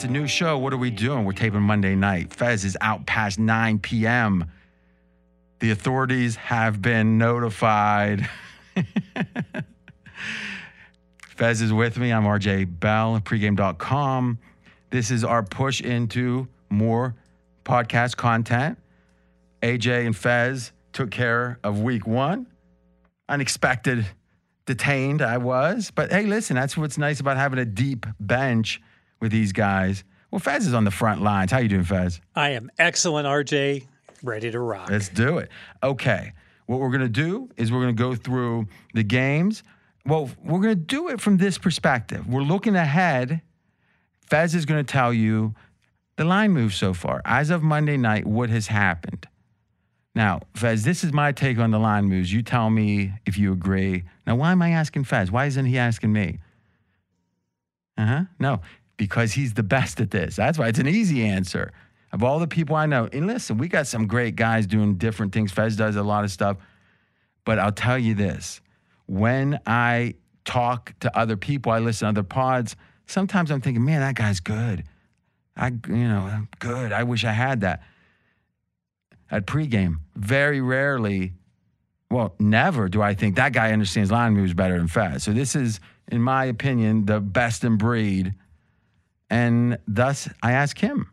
It's a new show. What are we doing? We're taping Monday night. Fez is out past 9 p.m. The authorities have been notified. Fez is with me. I'm RJ Bell, pregame.com. This is our push into more podcast content. AJ and Fez took care of week one. Unexpected detained I was. But hey, listen, that's what's nice about having a deep bench with these guys. Well, Fez is on the front lines. How you doing, Fez? I am excellent, RJ. Ready to rock. Let's do it. Okay. What we're going to do is we're going to go through the games. Well, we're going to do it from this perspective. We're looking ahead. Fez is going to tell you the line moves so far. As of Monday night, what has happened? Now, Fez, this is my take on the line moves. You tell me if you agree. Now, why am I asking Fez? Why isn't he asking me? Uh huh. No, because he's the best at this. That's why it's an easy answer. Of all the people I know, and listen, we got some great guys doing different things. Fez does a lot of stuff. But I'll tell you this when I talk to other people, I listen to other pods, sometimes I'm thinking, man, that guy's good. I, you know, I'm good. I wish I had that. At pregame, very rarely, well, never do I think that guy understands line moves better than Fez. So this is, in my opinion, the best in breed. And thus, I ask him.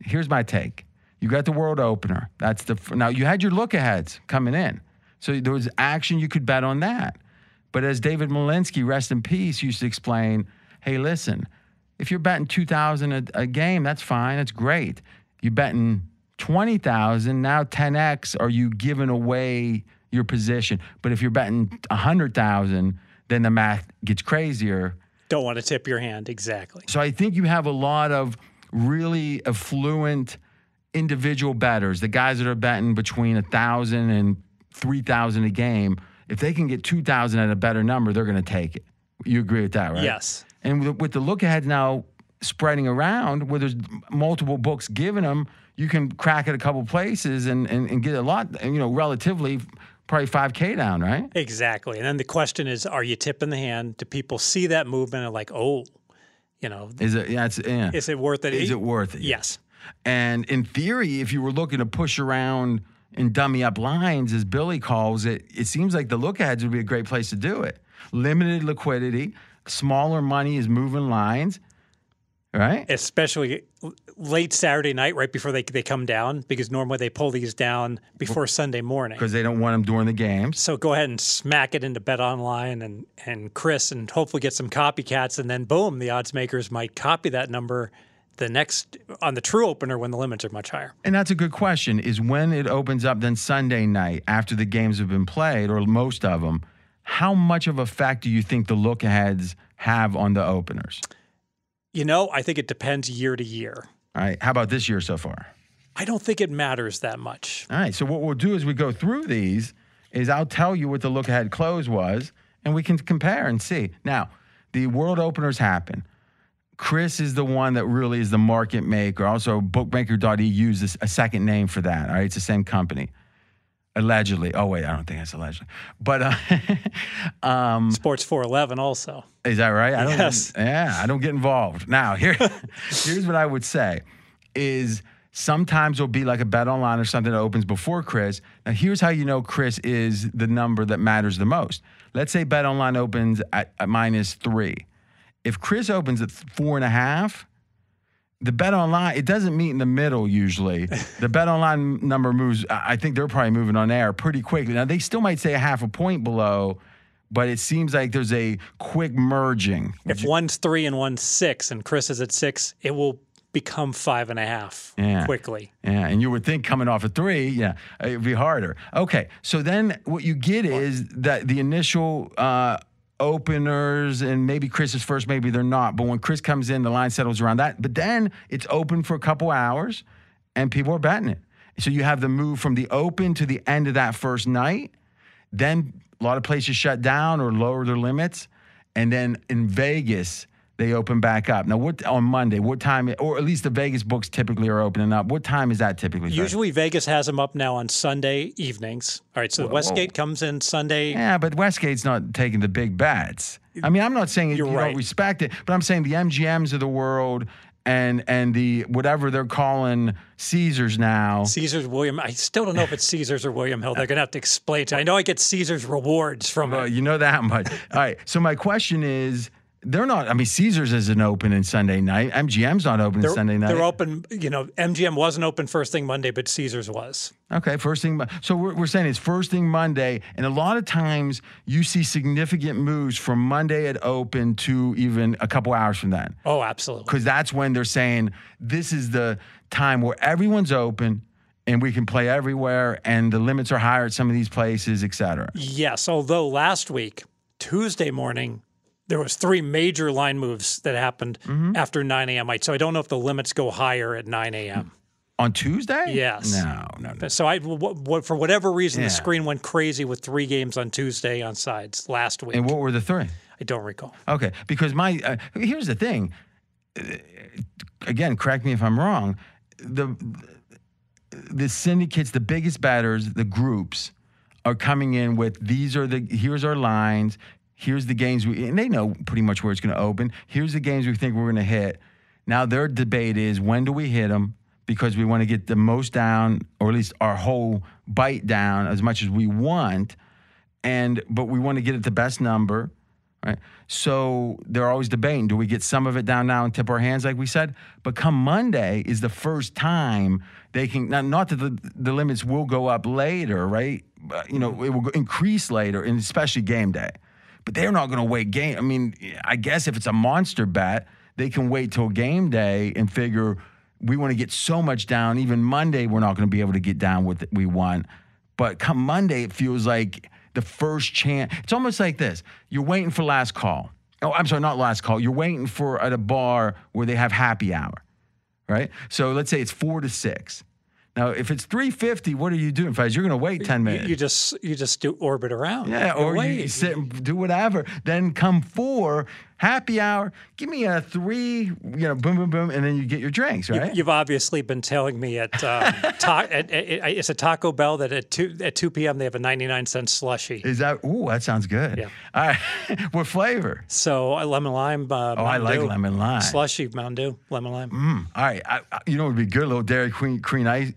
Here's my take. You got the world opener. That's the now you had your look aheads coming in. So there was action you could bet on that. But as David Malinsky, rest in peace, used to explain, hey, listen, if you're betting 2000 a, a game, that's fine. That's great. You're betting 20,000, now 10x, are you giving away your position? But if you're betting 100,000, then the math gets crazier. Don't want to tip your hand. Exactly. So I think you have a lot of really affluent individual bettors, the guys that are betting between a thousand and three thousand a game. If they can get two thousand at a better number, they're going to take it. You agree with that, right? Yes. And with, with the look ahead now spreading around, where there's multiple books giving them, you can crack it a couple places and, and, and get a lot, you know, relatively probably 5K down, right? Exactly. And then the question is, are you tipping the hand? Do people see that movement and like, oh, you know, Is it? Yeah. It's, yeah. is it worth it? Is it worth it? Yes. And in theory, if you were looking to push around and dummy up lines, as Billy calls it, it seems like the look aheads would be a great place to do it. Limited liquidity, smaller money is moving lines, right? Especially late Saturday night, right before they, they come down, because normally they pull these down before Sunday morning. Because they don't want them during the game. So go ahead and smack it into Bet Online and, and CRIS and hopefully get some copycats. And then boom, the odds makers might copy that number the next on the true opener when the limits are much higher. And that's a good question. Is when it opens up then Sunday night after the games have been played, or most of them, how much of a effect do you think the look aheads have on the openers? You know, I think it depends year to year. All right. How about this year so far? I don't think it matters that much. All right. So what we'll do as we go through these is I'll tell you what the look ahead close was, and we can compare and see. Now, the world openers happen. CRIS is the one that really is the market maker. Also, bookmaker.eu is a second name for that. All right. It's the same company. Allegedly. Oh, wait. I don't think it's allegedly. But uh, um, Sports 411 also. is that right? I don't, Yes. Yeah, I don't get involved. Now, here, here's what I would say is sometimes there'll be like a bet online or something that opens before CRIS. Now, here's how you know CRIS is the number that matters the most. Let's say bet online opens at, at minus three. If CRIS opens at four and a half, the bet online it doesn't meet in the middle usually. the bet online number moves. I think they're probably moving on air pretty quickly. Now they still might say a half a point below, but it seems like there's a quick merging. If one's three and one's six and CRIS is at six, it will become five and a half Yeah. quickly. Yeah, and you would think coming off a three, yeah, it'd be harder. Okay, so then what you get is that the initial uh, openers, and maybe CRIS is first, maybe they're not. But when CRIS comes in, the line settles around that. But then it's open for a couple hours, and people are betting it. So you have the move from the open to the end of that first night. Then a lot of places shut down or lower their limits, and then in Vegas they open back up. Now, what on Monday? What time? Or at least the Vegas books typically are opening up. What time is that typically? Usually Vegas has them up now on Sunday evenings. All right, so the Westgate comes in Sunday. Yeah, but Westgate's not taking the big bets. I mean, I'm not saying You're you right. don't respect it, but I'm saying the MGMs of the world and and the whatever they're calling Caesars now. Caesars William. I still don't know if it's Caesars or William Hill. They're gonna have to explain to. I know I get Caesars rewards from Well, it. you know that much. All right. So my question is, they're not. I mean, Caesars isn't open in Sunday night. MGM's not open They're, Sunday night. they're open. You know, MGM wasn't open first thing Monday, but Caesars was. Okay, first thing. So we're, we're saying it's first thing Monday, and a lot of times you see significant moves from Monday at open to even a couple hours from then, Oh, absolutely. because that's when they're saying this is the time where everyone's open and we can play everywhere, and the limits are higher at some of these places, et cetera. Yes, although last week, Tuesday morning, there was three major line moves that happened Mm-hmm. after 9 a.m. I so I don't know if the limits go higher at 9 a.m. On Tuesday? Yes. No, no, no. So I, what, what, for whatever reason, Yeah. the screen went crazy with three games on Tuesday on sides last week. And what were the three? I don't recall. Okay, because my uh, here's the thing. Uh, Again, correct me if I'm wrong. The the syndicates, the biggest batters, the groups are coming in with these are the here's our lines, here's the games we and they know pretty much where it's going to open. Here's the games we think we're going to hit. Now their debate is when do we hit them because we want to get the most down or at least our whole bite down as much as we want and but we want to get it the best number right? So they're always debating do we get some of it down now and tip our hands like we said? But come monday is the first time they can not, not that the, the limits will go up later right? But, you know it will increase later and especially game day but they're not going to wait game i mean i guess if it's a monster bet they can wait till game day and figure we want to get so much down even monday we're not going to be able to get down what we want but come Monday, it feels like the first chance. It's almost like this: you're waiting for last call. Oh, I'm sorry, not last call. You're waiting for at a bar where they have happy hour, right? So let's say it's four to six. Now, if it's three fifty, what are you doing, Fez? You're going to wait ten minutes. you just you just do orbit around. yeah, You or you wait. sit and do whatever. Then come four, happy hour. Give me a three, you know, boom, boom, boom, and then you get your drinks, right? You've obviously been telling me at, um, ta- at, at, at it's a Taco Bell that at two at two p.m. they have a ninety nine cent slushy. Is that? Ooh, that sounds good. Yeah. All right. what flavor? So uh, lemon lime. Uh, Oh, I like Dew. lemon lime. Slushy Mountain Dew lemon lime. All right, I, I, you know it would be good? A little Dairy Queen, Queen ice,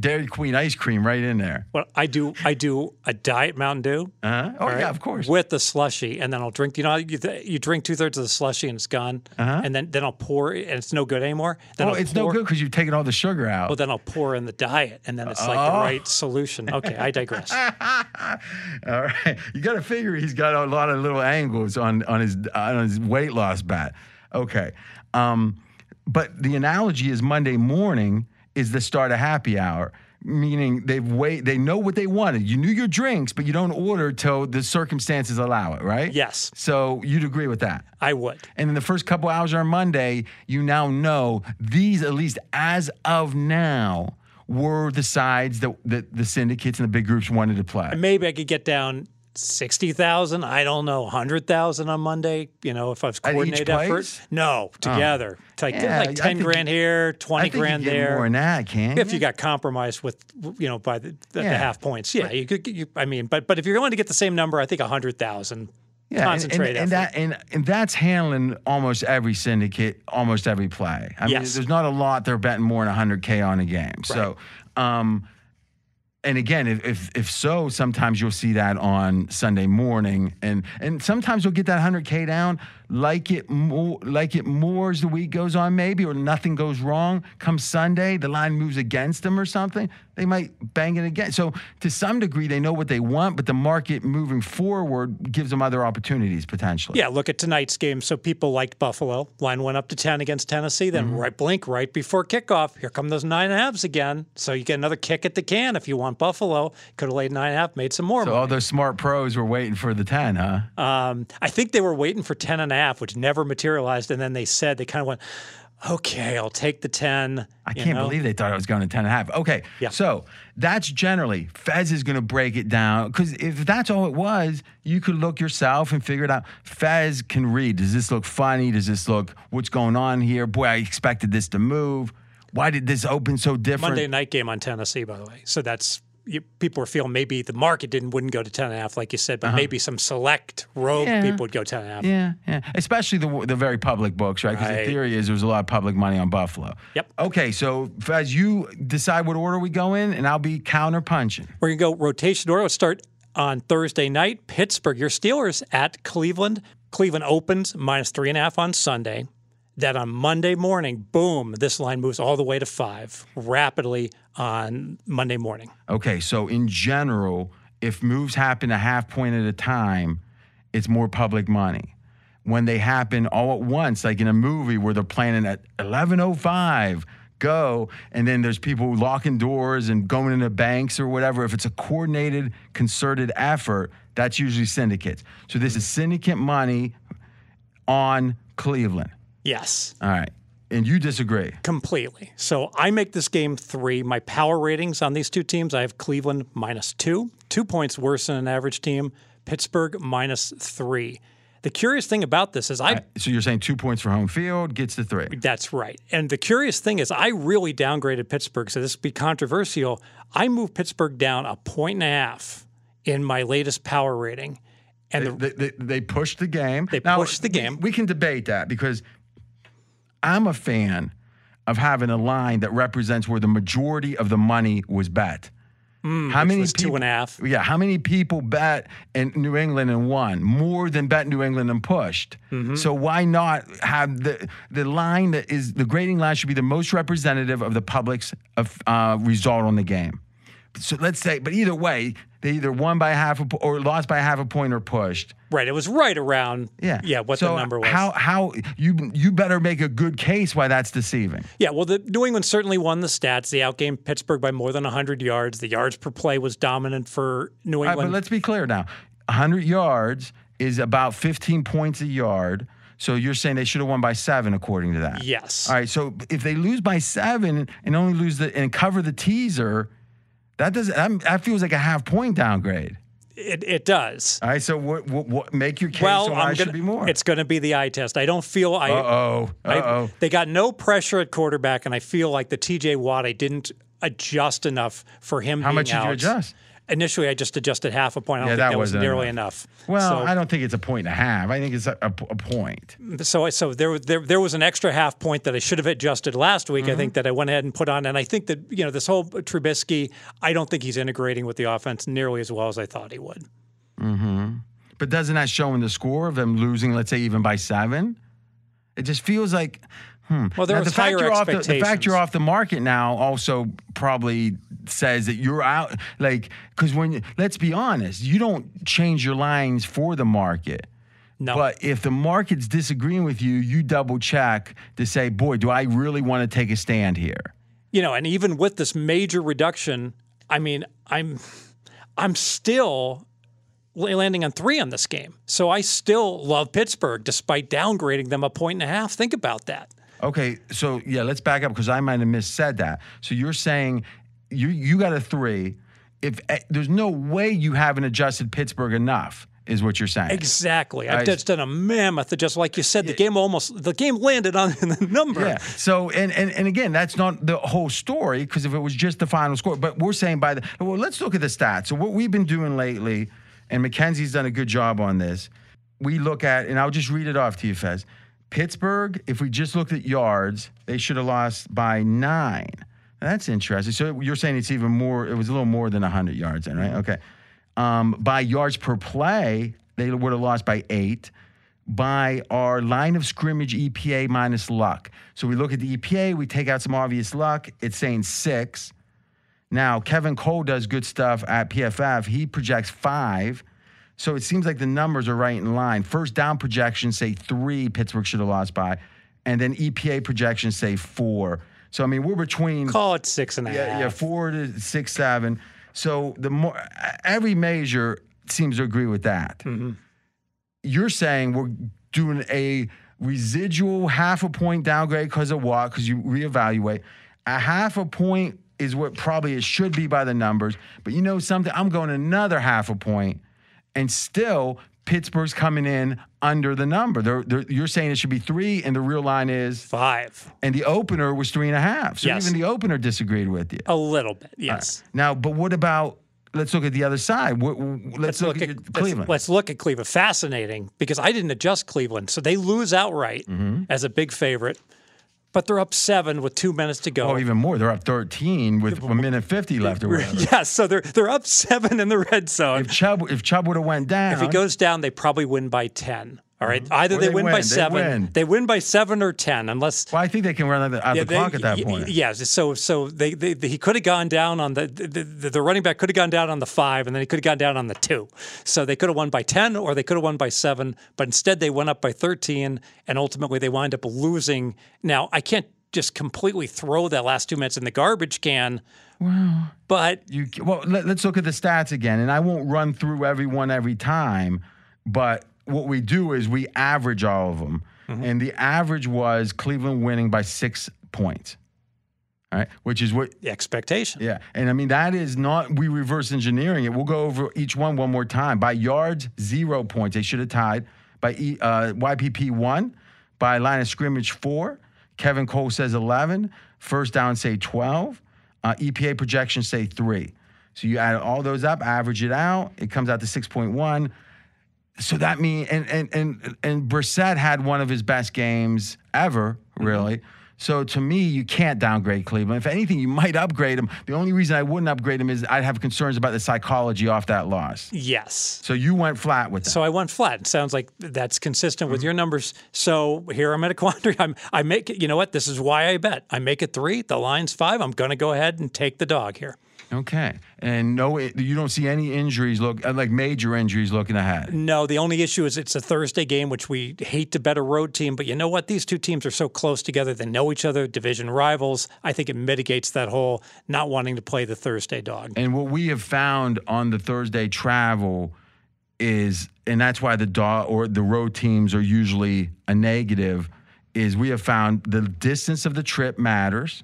Dairy Queen ice cream right in there. Well, I do I do a diet Mountain Dew. Uh-huh. Oh right, yeah, of course. With the slushy, and then I'll drink. You know, you, you drink two thirds of the slushy and it's gone, Uh-huh. and then then I'll pour, and it's no good anymore. Then oh, I'll it's pour, no good because you've taken all the sugar out. Well, then I'll pour in the diet, and then it's like Oh. the right solution. Okay, I digress. all right, you got to figure he's got a lot of little angles on on his on his weight loss bat. Okay, um, but the analogy is Monday morning is the start of happy hour. Meaning they've wait, they know what they wanted. You knew your drinks, but you don't order till the circumstances allow it, right? Yes. So you'd agree with that. I would. And in the first couple hours on Monday, you now know these, at least as of now, were the sides that, that the syndicates and the big groups wanted to play. Maybe I could get down sixty thousand. I don't know, hundred thousand on Monday. You know, if I was At each coordinate place? effort. No, together. It's like, Yeah, like ten grand here, I twenty think grand there. more than that, can if you got compromised with, you know, by the, the, Yeah. the half points, yeah, you could. You, I mean, but but if you're going to get the same number, I think a hundred thousand. yeah, and- and, and, that and, and that's handling almost every syndicate, almost every play. I mean, Yes. there's not a lot they're betting more than 100k on a game. So, um, and again, if, if so, sometimes you'll see that on Sunday morning, and and sometimes you'll get that 100k down, like it more, like it more as the week goes on, maybe, or nothing goes wrong. Come Sunday, the line moves against them or something, they might bang it again. So to some degree, they know what they want, but the market moving forward gives them other opportunities potentially. Yeah, look at tonight's game. So people liked Buffalo. Line went up to 10 against Tennessee. Then Mm-hmm. right blink right before kickoff. Here come those nine and a halves again. So you get another kick at the can if you want Buffalo. Could have laid nine and a half, made some more So money. all those smart pros were waiting for the 10, huh? Um, I think they were waiting for 10 and a half, which never materialized. And then they said, they kind of went, okay, I'll take the 10. I can't know? believe they thought I was going to 10 and a half. Okay. Yeah. So that's generally, Fez is going to break it down. Because if that's all it was, you could look yourself and figure it out. Fez can read. Does this look funny? Does this look, what's going on here? Boy, I expected this to move. Why did this open so different? Monday night game on Tennessee, by the way. So that's you, people were feeling maybe the market didn't wouldn't go to ten and a half, like you said, but maybe some select rogue Uh-huh. Yeah. people would go ten and a half. Yeah, yeah. Especially the the very public books, right? Because Right. the theory is there's a lot of public money on Buffalo. Yep. Okay, so as you decide what order we go in, and I'll be counter punching. We're gonna go rotation order. Start on Thursday night. Pittsburgh, your Steelers at Cleveland. Cleveland opens minus three and a half on Sunday. Then on Monday morning, boom, this line moves all the way to five rapidly on Monday morning. Okay, so in general, if moves happen a half point at a time, it's more public money. When they happen all at once, like in a movie where they're planning at 11:05, go, and then there's people locking doors and going into banks or whatever. If it's a coordinated, concerted effort, that's usually syndicates. So this is syndicate money on Cleveland. Yes. All right, and you disagree. Completely. So I make this game three. My power ratings on these two teams, I have Cleveland minus two, two points worse than an average team. Pittsburgh minus three. The curious thing about this is I So you're saying two points for home field gets the three. That's right. And the curious thing is, I really downgraded Pittsburgh, so this would be controversial. I moved Pittsburgh down a point and a half in my latest power rating. And the, They, they, they pushed the game. They pushed the game. We can debate that because I'm a fan of having a line that represents where the majority of the money was bet. how many was two people, and a half. Yeah, how many people bet in New England and won? More than bet New England and pushed. Mm-hmm. So why not have the the line that is the grading line should be the most representative of the public's uh, result on the game. So let's say, but either way, they either won by half a or lost by half a point or pushed. right, it was right around Yeah, yeah what so the number was. How how you you better make a good case why that's deceiving. yeah, well, the New England certainly won the stats. They outgained Pittsburgh by more than 100 yards. The yards per play was dominant for New All right, England. but let's be clear now. 100 yards is about 15 points a yard. So you're saying they should have won by seven, according to that. yes. All right. So if they lose by seven and only lose the and cover the teaser, that does that, that feels like a half point downgrade. It, it does. All right. So what what, what make your case well, why I'm gonna, should be more? it's going to be the eye test. I don't feel I. uh oh. Uh oh. They got no pressure at quarterback, and I feel like the TJ Watt, I didn't adjust enough for him. How much did you adjust? Initially, I just adjusted half a point. I don't Yeah, think that that, was nearly enough. Well, so, I don't think it's a point and a half. I think it's a, a, a point. so so there was there, there was an extra half point that I should have adjusted last week. Mm-hmm. I think that I went ahead and put on, and I think that you know this whole Trubisky, I don't think he's integrating with the offense nearly as well as I thought he would. Hmm. But doesn't that show in the score of them losing, let's say, even by seven? It just feels like. Hmm. Well, there Now, was the fact higher you're off the, the fact you're off the market now also probably says that you're out. Like, because when let's be honest, you don't change your lines for the market. No, But if the market's disagreeing with you, you double check to say, boy, do I really want to take a stand here? you know, and even with this major reduction, I mean, I'm I'm still landing on three on this game. So I still love Pittsburgh despite downgrading them a point and a half. Think about that. Okay, so yeah, let's back up because I might have missaid that. So you're saying you you got a three. If eh, there's no way you haven't adjusted Pittsburgh enough, is what you're saying. Exactly. I've I- just done a mammoth, just like you said. The game almost the game landed on the number. Yeah. So and and and again, that's not the whole story because if it was just the final score, but we're saying by the well, let's look at the stats. So what we've been doing lately, and Mackenzie's done a good job on this. We look at, and I'll just read it off to you, Fez. Pittsburgh, if we just looked at yards, they should have lost by nine. That's interesting. So you're saying it's even more, it was a little more than 100 yards then, right? Okay. Um, by yards per play, they would have lost by eight. By our line of scrimmage EPA minus luck. So we look at the EPA, we take out some obvious luck. It's saying six. Now, Kevin Cole does good stuff at PFF. He projects five. So it seems like the numbers are right in line. First down projections say three, Pittsburgh should have lost by. And then EPA projections say four. So, I mean, we're between. Call it six and a half. Yeah, yeah, four to six, seven. So the more every measure seems to agree with that. Mm-hmm. You're saying we're doing a residual half a point downgrade because of what? Because you reevaluate. A half a point is what probably it should be by the numbers. But you know something? I'm going another half a point, and still Pittsburgh's coming in under the number. They're, they're, you're saying it should be three, and the real line is, Five. and the opener was three and a half. So Yes. even the opener disagreed with you. A little bit, yes. Now, but what about? Let's look at the other side. What, let's, look, at, your let's- Cleveland. Let's, look at Cleveland. Fascinating because I didn't adjust Cleveland, so they lose outright Mm-hmm. as a big favorite, but they're up seven with two minutes to go. oh, even more. They're up 13 with a minute 50 left or whatever. yes, so they're they're up seven in the red zone. If Chubb, if Chubb would have went down, If he goes down, they probably win by ten. All right, either they, Mm-hmm. they win, by win, they seven. win. They win by seven or ten, unless well, I think they can run out the, out the they- clock at that point. y- Yes. So so they, they, he could have gone down on the the, the the running back could have gone down on the five, and then he could have gone down on the two. So they could have won by ten, or they could have won by seven. But instead, they went up by thirteen, and ultimately they wind up losing. Now I can't just completely throw that last two minutes in the garbage can. Wow. But You well, let, us look at the stats again, and I won't run through every one every time, but what we do is we average all of them, Mm-hmm. and the average was Cleveland winning by six points. All right, which is what the expectation. Yeah, and I mean that is not we reverse engineering it. We'll go over each one one more time. By yards, zero points. They should have tied. By e, uh, YPP one. By line of scrimmage four. Kevin Cole says eleven. First down say twelve. Uh, EPA projections say three. So you add all those up, average it out. It comes out to six point one. So that means and and and and Brissett had one of his best games ever, mm-hmm. really. So to me, you can't downgrade Cleveland. If anything, you might upgrade him. The only reason I wouldn't upgrade him is I'd have concerns about the psychology off that loss. Yes. So you went flat with that. So I went flat. It sounds like that's consistent with mm-hmm. your numbers. So here I'm at a quandary. I'm I make it. You know what? This is why I bet. I make it three. The line's five. I'm going to go ahead and take the dog here. Okay, and no, you don't see any injuries look uh, like major injuries looking ahead. No, the only issue is it's a Thursday game, which we hate to bet a road team. But you know what? These two teams are so close together. They know each other, division rivals. I think it mitigates that whole not wanting to play the Thursday dog. And what we have found on the Thursday travel is, and that's why the dog or the road teams are usually a negative, is we have found the distance of the trip matters,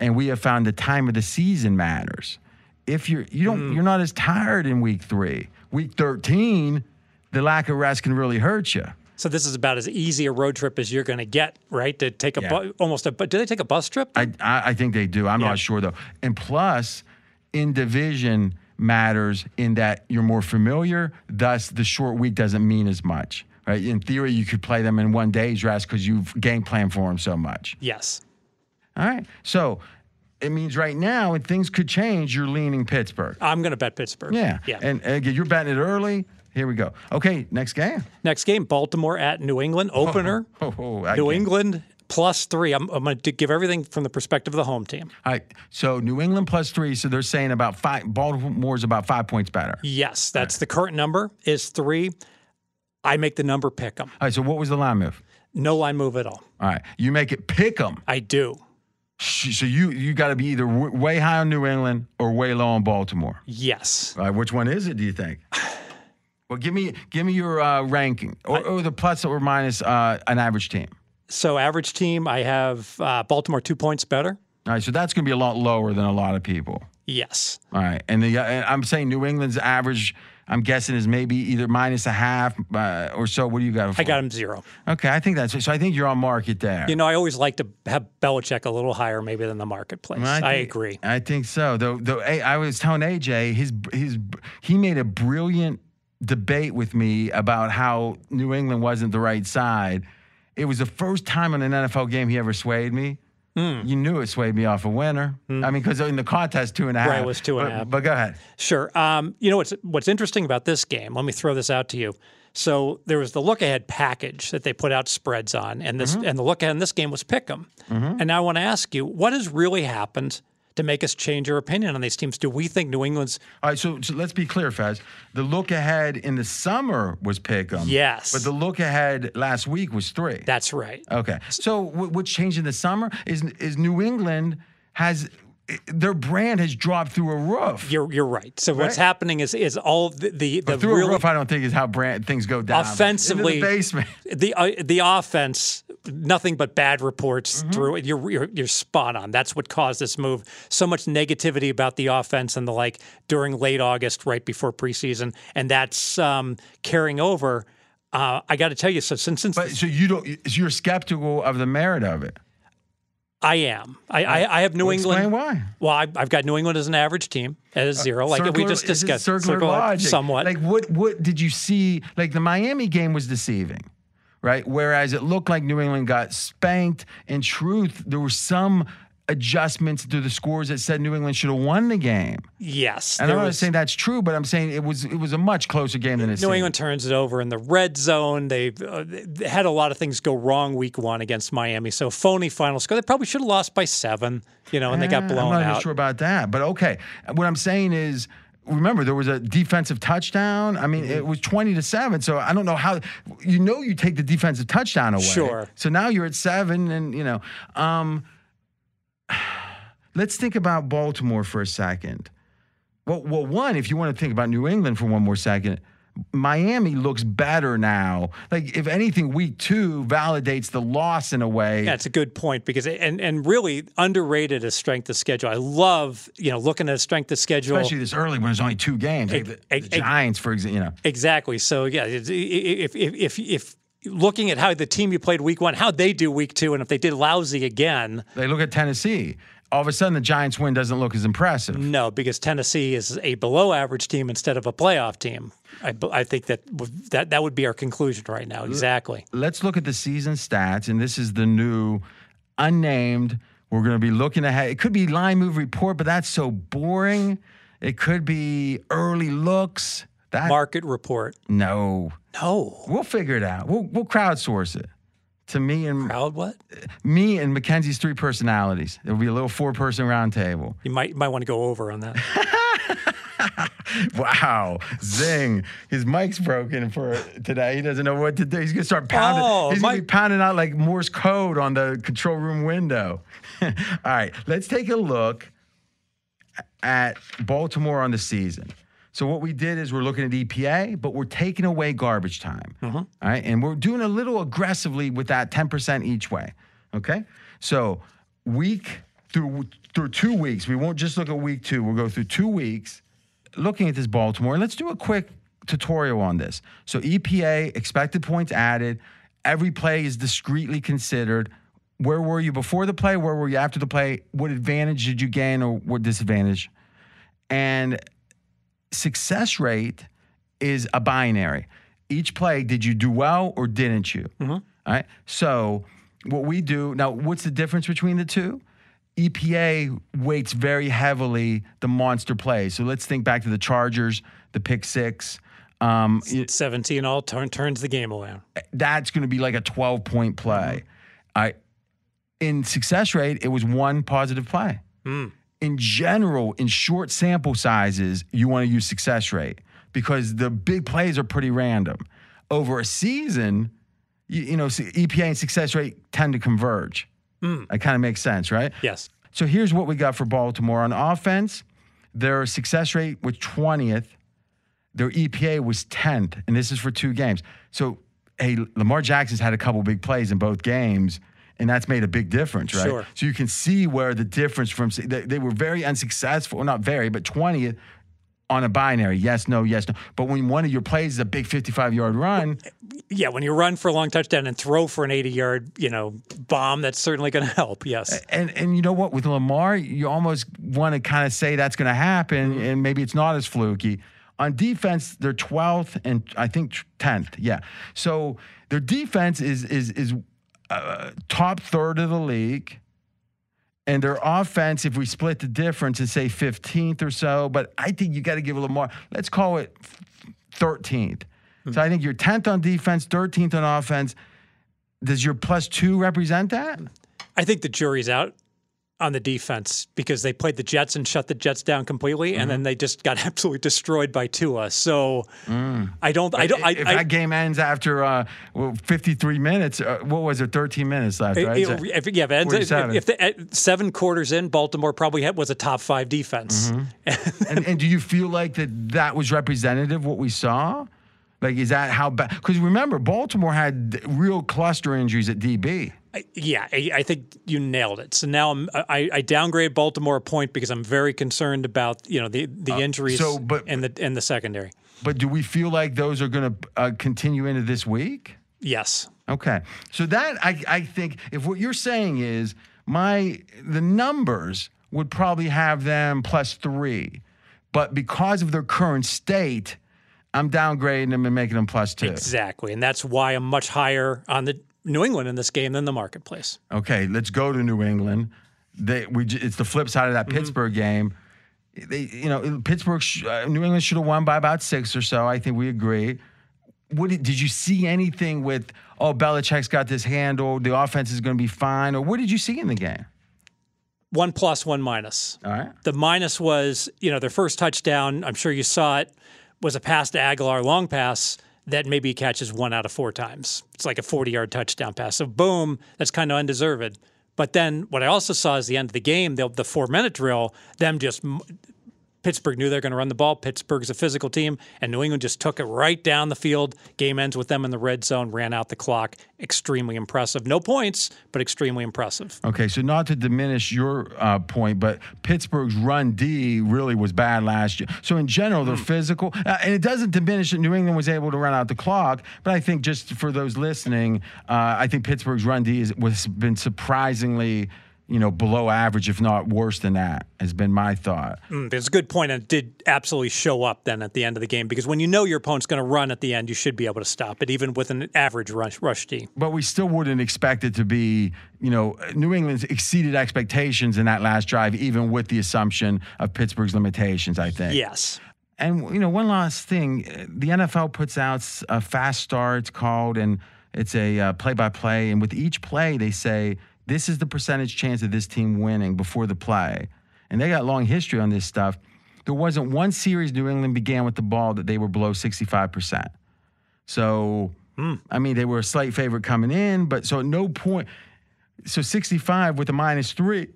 and we have found the time of the season matters. If you're you don't mm. you're not as tired in week three, week thirteen, the lack of rest can really hurt you. So this is about as easy a road trip as you're going to get, right? To take a Yeah. bu- almost a. But do they take a bus trip? I, I I think they do. I'm Yeah. not sure though. And plus, in division matters in that you're more familiar. Thus, the short week doesn't mean as much. Right? In theory, you could play them in one day's rest because you've game plan for them so much. yes. All right. So it means right now, if things could change, you're leaning Pittsburgh. I'm going to bet Pittsburgh. Yeah. Yeah. And uh, again, you're betting it early. Here we go. Okay, next game. Next game, Baltimore at New England opener. Oh, oh, I New can't- England plus three. I'm, I'm going to give everything from the perspective of the home team. All right. So New England plus three. So they're saying about five. Baltimore's about five points better. Yes, that's the current number is three. I make the number pick them. All right. So what was the line move? No line move at all. All right, you make it pick them. I do. So you you got to be either w- way high on New England or way low on Baltimore. Yes. All right, which one is it? Do you think? Well, give me give me your uh, ranking or, or the plus or minus uh, an average team. So average team, I have uh, Baltimore two points better. All right, so that's going to be a lot lower than a lot of people. Yes. All right, and the uh, and I'm saying New England's average. I'm guessing is maybe either minus a half uh, or so. What do you got? I got him zero. Okay, I think that's so. I think you're on market there. You know, I always like to have Belichick a little higher, maybe than the marketplace. I, think- agree. I think so. Though, though, I was telling AJ, his his he made a brilliant debate with me about how New England wasn't the right side. It was the first time in an NFL game he ever swayed me. Hmm. You knew it swayed me off a winner. I mean, because in the contest, two and a half. Right, it was two and a But- half. But go ahead. Sure. Um, you know what's what's interesting about this game? Let me throw this out to you. So there was the look ahead package that they put out spreads on, and this and the look ahead in this game was pick'em. And now I want to ask you, what has really happened to make us change our opinion on these teams? Do we think New England's All right, so, so let's be clear, Fez. The look ahead in the summer was pick 'em. Yes. But the look ahead last week was three. that's right? Okay. So what, what's changed in the summer is is New England has their brand has dropped through a roof. You're you're right. So what's happening is is all the the, the through really a roof, I don't think is how brand things go down. Offensively- the basement. the uh, the offense, nothing but bad reports Mm-hmm. through it. You're, you're you're spot on. That's what caused this move. So much negativity about the offense and the like during late August, right before preseason, and that's um, carrying over. Uh, I got to tell you, so since since But so you don't. You're skeptical of the merit of it. I am, I I, I have New Well, England. Explain why. Well, I, I've got New England as an average team at a uh, zero, like we just discussed. Circular, Circular- logic. somewhat. Like what? What did you see? Like the Miami game was deceiving, right? Whereas it looked like New England got spanked. In truth, there were some adjustments to the scores that said New England should have won the game. yes, And I'm not was- saying that's true, but I'm saying it was it was a much closer game than it New. England turns it over in the red zone. They, uh, they had a lot of things go wrong week one against Miami. So phony final score. They probably should have lost by seven, you know, and they got Eh, blown I'm not out. sure about that, but okay. What I'm saying is. Remember, there was a defensive touchdown. I mean, Mm-hmm. it was 20 to 7. So I don't know how you know you take the defensive touchdown away. Sure. So now you're at seven, and you know. Um, let's think about Baltimore for a second. Well, well, one, if you want to think about New England for one more second, Miami looks better now. Like, if anything, week two validates the loss in a way. Yeah, a good point because and and really underrated as strength of schedule. I love you know looking at strength of schedule. Especially this early when there's only two games. Like the, the Giants, for example, you know. Exactly. So yeah, it's- i- i- if if if if looking at how the team you played week one, how they do week two, and if they did lousy again, They look at Tennessee. All of a sudden, the Giants win doesn't look as impressive. no, because Tennessee is a below average team instead of a playoff team. I, I think that that that would be our conclusion right now. Exactly. Let's look at the season stats, and this is the new unnamed. We're going to be looking ahead. It could be line move report, but that's so boring. It could be early looks. That Market report. no, No. we'll figure it out. We'll we'll crowdsource it to me and Crowd what? me and Mackenzie's three personalities. It'll be a little four person round table. You might you might want to go over on that. Wow, zing! His mic's broken for today. He doesn't know what to do. He's gonna start pounding. Oh, he's gonna be pounding out like Morse code on the control room window. All right, let's take a look at Baltimore on the season. So what we did is we're looking at EPA, but we're taking away garbage time. Uh-huh. All right, and we're doing a little aggressively with that 10% each way. Okay, so week through through two weeks, we won't just look at week two. We'll go through two weeks looking at this Baltimore, and let's do a quick tutorial on this. So EPA, expected points added, every play is discreetly considered. Where were you before the play? Where were you after the play? What advantage did you gain or what disadvantage? And success rate is a binary. Each play, did you do well or didn't you? Mm-hmm. All right. So what we do now, what's the difference between the two? EPA weights very heavily the monster plays. So let's think back to the Chargers, the pick six. Um, Seventeen all turn, turns the game around. Eh, that's going to be like a 12 point play. Mm-hmm. I in success rate, it was one positive play. Mm. In general, in short sample sizes, you want to use success rate because the big plays are pretty random. Over a season, you, you know, EPA and success rate tend to converge. Hmm. That kind of makes sense, right? Yes. So here's what we got for Baltimore on offense. Their success rate was 20th. Their EPA was 10th, and this is for two games. So, hey, Lamar Jackson's had a couple big plays in both games, and that's made a big difference, right? Sure. So you can see where the difference from they, they were very unsuccessful, well, not very, but 20th on a binary, yes, no, yes, no. But when one of your plays is a big 55 yard run, Yeah, when you run for a long touchdown and throw for an 80 yard, you know, bomb, that's certainly going to help. Yes. and and you know what with Lamar, you almost want to kind of say that's going to happen, Mm-hmm. and maybe it's not as fluky. On defense, they're 12th and I think 10th. Yeah, so their defense is is is uh, top third of the league, and their offense, if we split the difference, is say 15th or so. But I think you got to give a little more. Let's call it 13th. Hmm. So I think you're 10th on defense, 13th on offense. Does your plus two represent that? I think the jury's out on the defense because they played the Jets and shut the Jets down completely, and Mm-hmm. then they just got absolutely destroyed by Tua. So I don't, I don't, I, if I, that game ends after uh, well, 53 minutes, uh, what was it? 13 minutes left, right? it- if, yeah, if, ends- if, if the, at seven quarters in, Baltimore probably had, was a top five defense. Mm-hmm. and, and do you feel like that that was representative what we saw? Like, is that how bad? Because remember, Baltimore had real cluster injuries at DB. I- yeah, I, I think you nailed it. So now I'm, I, I downgrade Baltimore a point because I'm very concerned about you know the the injuries Uh, so, but- in the in the secondary. But do we feel like those are going to uh, continue into this week? Yes. Okay. So that I, I think if what you're saying is my the numbers would probably have them plus three, but because of their current state, I'm downgrading them and making them plus two. Exactly, and that's why I'm much higher on the New England in this game than the marketplace. Okay, let's go to New England. They, we, it's the flip side of that Mm-hmm. Pittsburgh game. They, you know, Pittsburgh, sh- uh, New England should have won by about six or so. I think we agree. What did, did you see anything with? Oh, Belichick's got this handled. The offense is going to be fine. Or what did you see in the game? One plus, one minus. All right. The minus was, you know, their first touchdown. I'm sure you saw it. Was a pass to Agholor, long pass that maybe catches one out of four times. It's like a 40 yard touchdown pass. So boom, that's kind of undeserved. But then what I also saw is the end of the game, the, the four minute drill, them just Pittsburgh knew they're going to run the ball. Pittsburgh's a physical team, and New England just took it right down the field. Game ends with them in the red zone, ran out the clock. Extremely impressive. No points, but extremely impressive. Okay, so not to diminish your uh, point, but Pittsburgh's run D really was bad last year. So in general, they're physical, uh, and it doesn't diminish that New England was able to run out the clock. But I think just for those listening, uh, I think Pittsburgh's run D is, was been surprisingly, you know, below average, if not worse than that. Has been my thought. Mm, It's a good point, and it did absolutely show up then at the end of the game because when you know your opponent's going to run at the end, you should be able to stop it, even with an average rush, rush D. but we still wouldn't expect it to be, you know, New England's exceeded expectations in that last drive, even with the assumption of Pittsburgh's limitations, I think. Yes. And, you know, one last thing uh, the NFL puts out a fast start, it's called, and it's a play by play. And with each play, they say, this is the percentage chance of this team winning before the play. And they got long history on this stuff. There wasn't one series New England began with the ball that they were below 65%. So, hmm. I mean, they were a slight favorite coming in, but so at no point, so 65 with a minus three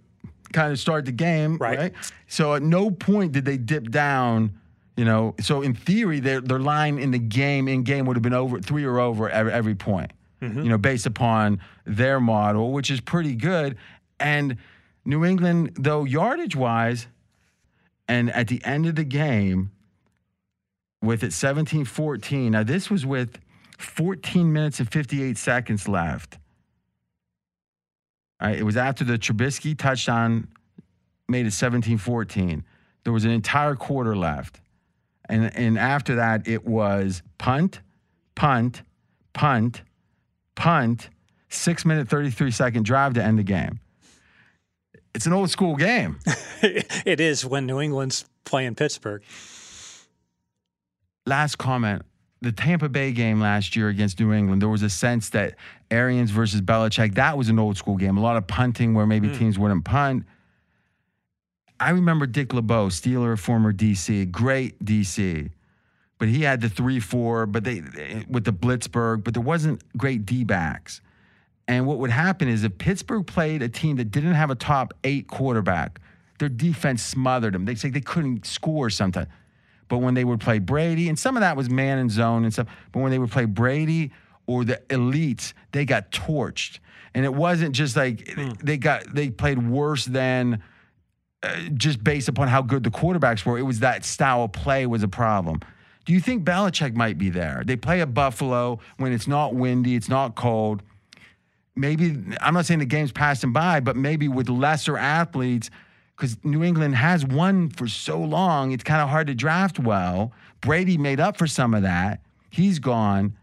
kind of start the game, Right. right? So at no point did they dip down, you know. So in theory, their their line in the game in game would have been over three or over every, every point, you know, mm-hmm. based upon their model, which is pretty good. And New England, though yardage wise, and at the end of the game, with it 17 14. Now, this was with 14 minutes and 58 seconds left. Right, it was after the Trubisky touchdown made it 17 14. There was an entire quarter left. And, and after that, it was punt, punt, punt, punt, six minute, 33 second drive to end the game. It's an old school game. it is when New England's playing Pittsburgh. last comment. The Tampa Bay game last year against New England, there was a sense that Arians versus Belichick, that was an old school game. A lot of punting where maybe hmm. teams wouldn't punt. I remember Dick LeBeau, Steeler, former DC, great DC. But he had the 3 4, but they with the Blitzburg, but there wasn't great D backs. And what would happen is if Pittsburgh played a team that didn't have a top eight quarterback, their defense smothered them. They say they couldn't score sometimes. But when they would play Brady, and some of that was man and zone and stuff, but when they would play Brady or the elites, they got torched. And it wasn't just like they got they played worse than uh, just based upon how good the quarterbacks were. It was that style of play was a problem. Do you think Belichick might be there? They play at Buffalo when it's not windy, it's not cold. Maybe I'm not saying the game's passing by, but maybe with lesser athletes, because New England has won for so long, it's kind of hard to draft well. Brady made up for some of that. He's gone.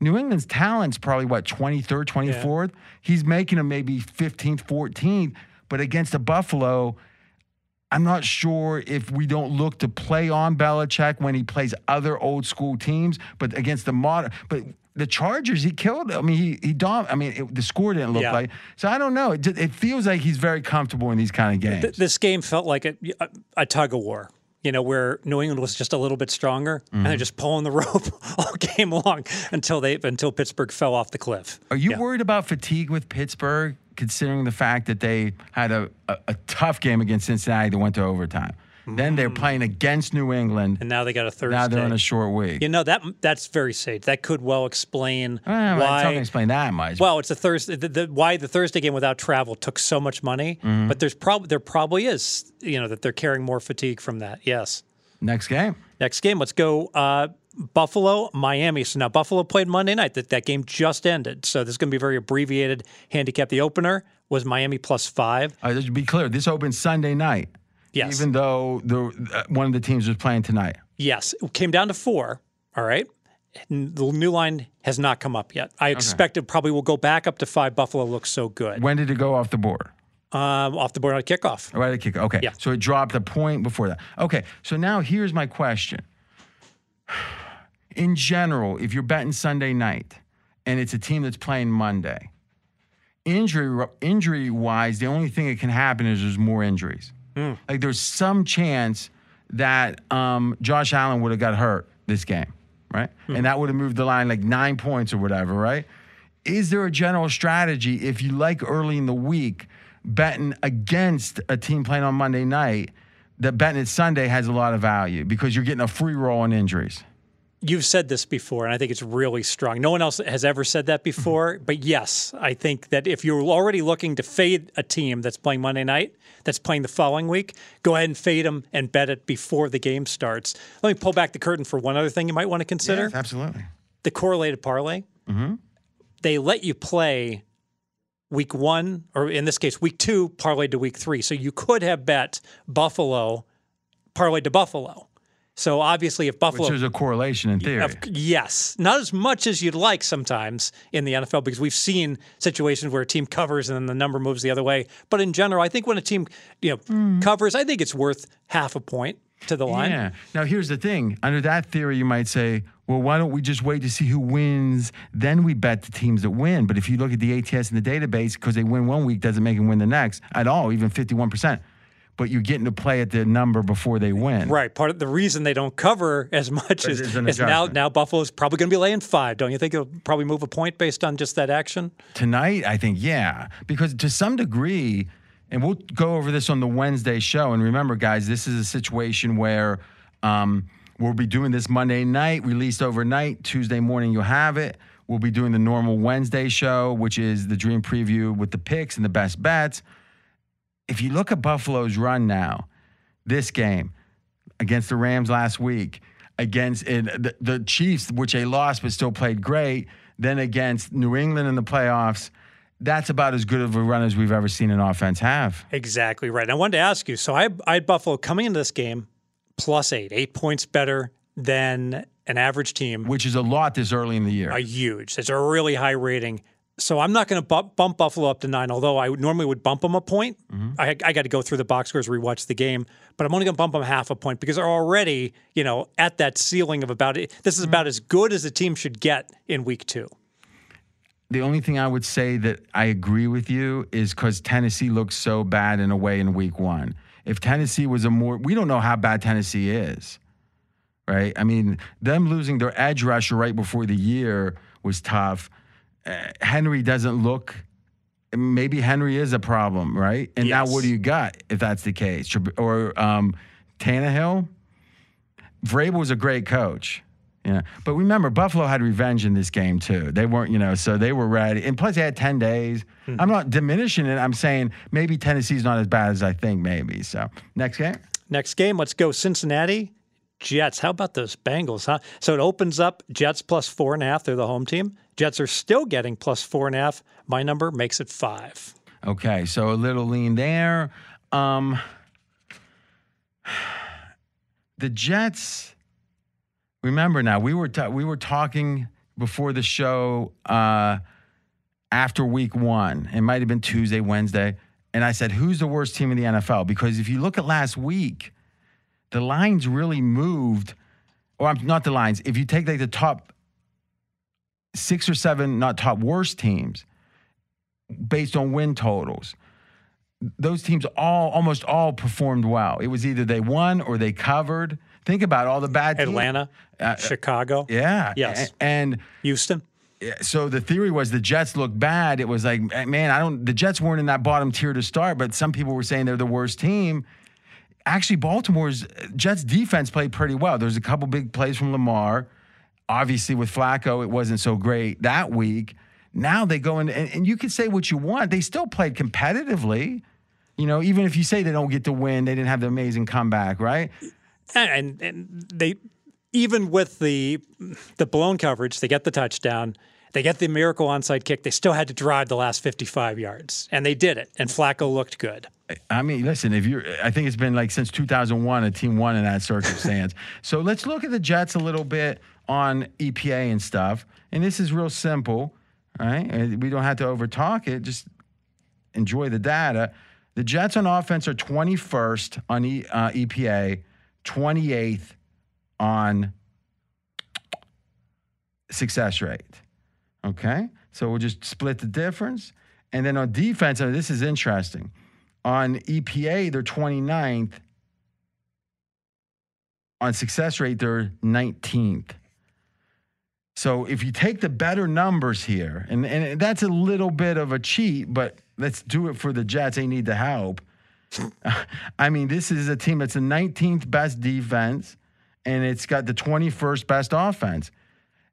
New England's talent's probably what 23rd, 24th. He's making them maybe 15th, 14th, but against a Buffalo, I'm not sure if we don't look to play on Belichick when he plays other old school teams, but against the modern, but the Chargers, he killed. I mean, he he dom- I mean, it, the score didn't look Yeah. like. So I don't know. It, it feels like he's very comfortable in these kind of games. Th- this game felt like a, a, a tug of war. You know, where New England was just a little bit stronger, and Mm-hmm. they're just pulling the rope all game long until they until Pittsburgh fell off the cliff. Are you Yeah. worried about fatigue with Pittsburgh, considering the fact that they had a, a, a tough game against Cincinnati that went to overtime? Then they're playing against New England. And now they got a Thursday. Now they're on a short week. you know that that's very sage. That could well explain It's not why. explain that much. Well, it's a Thursday. The, the, why the Thursday game without travel took so much money, Mm-hmm. but there's probably there probably is you know that they're carrying more fatigue from that. Yes. Next game. Next game, let's go uh, Buffalo, Miami. So now Buffalo played Monday night. That that game just ended. So this is going to be very abbreviated handicap. The opener was Miami plus five. Uh, just be clear, this opens Sunday night. Yes. Even though the uh, one of the teams was playing tonight. Yes, it came down to four. All right. And the new line has not come up yet. I expect it probably will go back up to five. Buffalo looks so good. When did it go off the board? Um, off the board on kickoff. Right at kick. Okay. Yeah. So it dropped a point before that. Okay. So now here's my question. In general, if you're betting Sunday night and it's a team that's playing Monday, injury injury wise, the only thing that can happen is there's more injuries. Like there's some chance that um, Josh Allen would have got hurt this game, right? And that would have moved the line like nine points or whatever, right? Is there a general strategy if you like early in the week betting against a team playing on Monday night that betting it Sunday has a lot of value because you're getting a free roll on injuries? You've said this before, and I think it's really strong. No one else has ever said that mm-hmm. before, but yes, I think that if you're already looking to fade a team that's playing Monday night, that's playing the following week, go ahead and fade them and bet it before the game starts. Let me pull back the curtain for one other thing you might want to consider Yes, absolutely. the correlated parlay. Mm-hmm. They let you play week one, or in this case, week two, parlay to week three. So you could have bet Buffalo, parlay to Buffalo. So obviously, if Buffalo Which is a correlation in theory. of, yes, not as much as you'd like sometimes in the NFL because we've seen situations where a team covers and then the number moves the other way. But in general, I think when a team you know mm. covers, I think it's worth half a point to the line. Yeah. Now here's the thing. Under that theory, you might say, well, why don't we just wait to see who wins? Then we bet the teams that win. But if you look at the ATS in the database, because they win one week doesn't make them win the next at all, even 51%. But you're getting to play at the number before they win. Right. Part of the reason they don't cover as much is, is now now Buffalo's probably going to be laying five. Don't you think it'll probably move a point based on just that action? Tonight, I think, yeah. Because to some degree, and we'll go over this on the Wednesday show. And remember, guys, this is a situation where um, we'll be doing this Monday night, released overnight. Tuesday morning, you'll have it. We'll be doing the normal Wednesday show, which is the dream preview with the picks and the best bets. If you look at Buffalo's run now, this game against the Rams last week, against the, the Chiefs, which they lost but still played great, then against New England in the playoffs, that's about as good of a run as we've ever seen an offense have. Exactly right. I wanted to ask you. So I, I had Buffalo coming into this game plus eight, eight points better than an average team. Which is a lot this early in the year. a huge. It's a really high rating. So I'm not going to bump, bump Buffalo up to nine, although I would normally would bump them a point. Mm-hmm. I, I got to go through the box scores, rewatch the game, but I'm only going to bump them half a point because they're already, you know, at that ceiling of about. This is mm-hmm. about as good as a team should get in week two. the only thing I would say that I agree with you is because Tennessee looks so bad in a way in week one. If Tennessee was a more, we don't know how bad Tennessee is, right? I mean, them losing their edge rusher right before the year was tough. Uh, Henry doesn't look, maybe Henry is a problem, right? And now what do you got if that's the case? Or um, Tannehill? Vrabel was a great coach. Yeah. But remember, Buffalo had revenge in this game too. They weren't, you know, so they were ready. And plus they had 10 days. I'm not diminishing it. I'm saying maybe Tennessee's not as bad as I think, maybe. So next game. Next game, let's go Cincinnati Jets. How about those Bengals, huh? So it opens up Jets plus four and a half. They're the home team. Jets are still getting plus four and a half. My number makes it five. Okay, so a little lean there. Um, the Jets. Remember now, we were ta- we were talking before the show uh, after week one. It might have been Tuesday, Wednesday, and I said, "Who's the worst team in the NFL?" Because if you look at last week, the lines really moved, or I'm not the lines. If you take like the top six or seven, not top worst teams, based on win totals, those teams all almost all performed well. It was either they won or they covered. Think about all the bad teams. Atlanta, Uh, Chicago, Yeah. Yes. A- And Houston. so the theory was the Jets looked bad. It was like, man, I don't. The Jets weren't in that bottom tier to start, but some people were saying they're the worst team. Actually, Baltimore's uh, Jets defense played pretty well. There's a couple big plays from Lamar. Obviously, with Flacco, it wasn't so great that week. Now they go in, and, and you can say what you want. They still played competitively. You know, even if you say they don't get to win, they didn't have the amazing comeback, right? and and they even with the the blown coverage, they get the touchdown, they get the miracle onside kick. They still had to drive the last 55 yards, and they did it. And Flacco looked good. I mean, listen, if you're, I think it's been like since 2001, a team won in that circumstance. so let's look at the Jets a little bit on EPA and stuff. And this is real simple, right? We don't have to overtalk it. Just enjoy the data. The Jets on offense are 21st on e, uh, EPA, 28th on success rate. Okay? So we'll just split the difference. And then on defense, and this is interesting. On EPA, they're 29th. On success rate, they're 19th. So if you take the better numbers here, and, and that's a little bit of a cheat, but let's do it for the Jets. They need the help. I mean, this is a team that's the 19th best defense, and it's got the 21st best offense.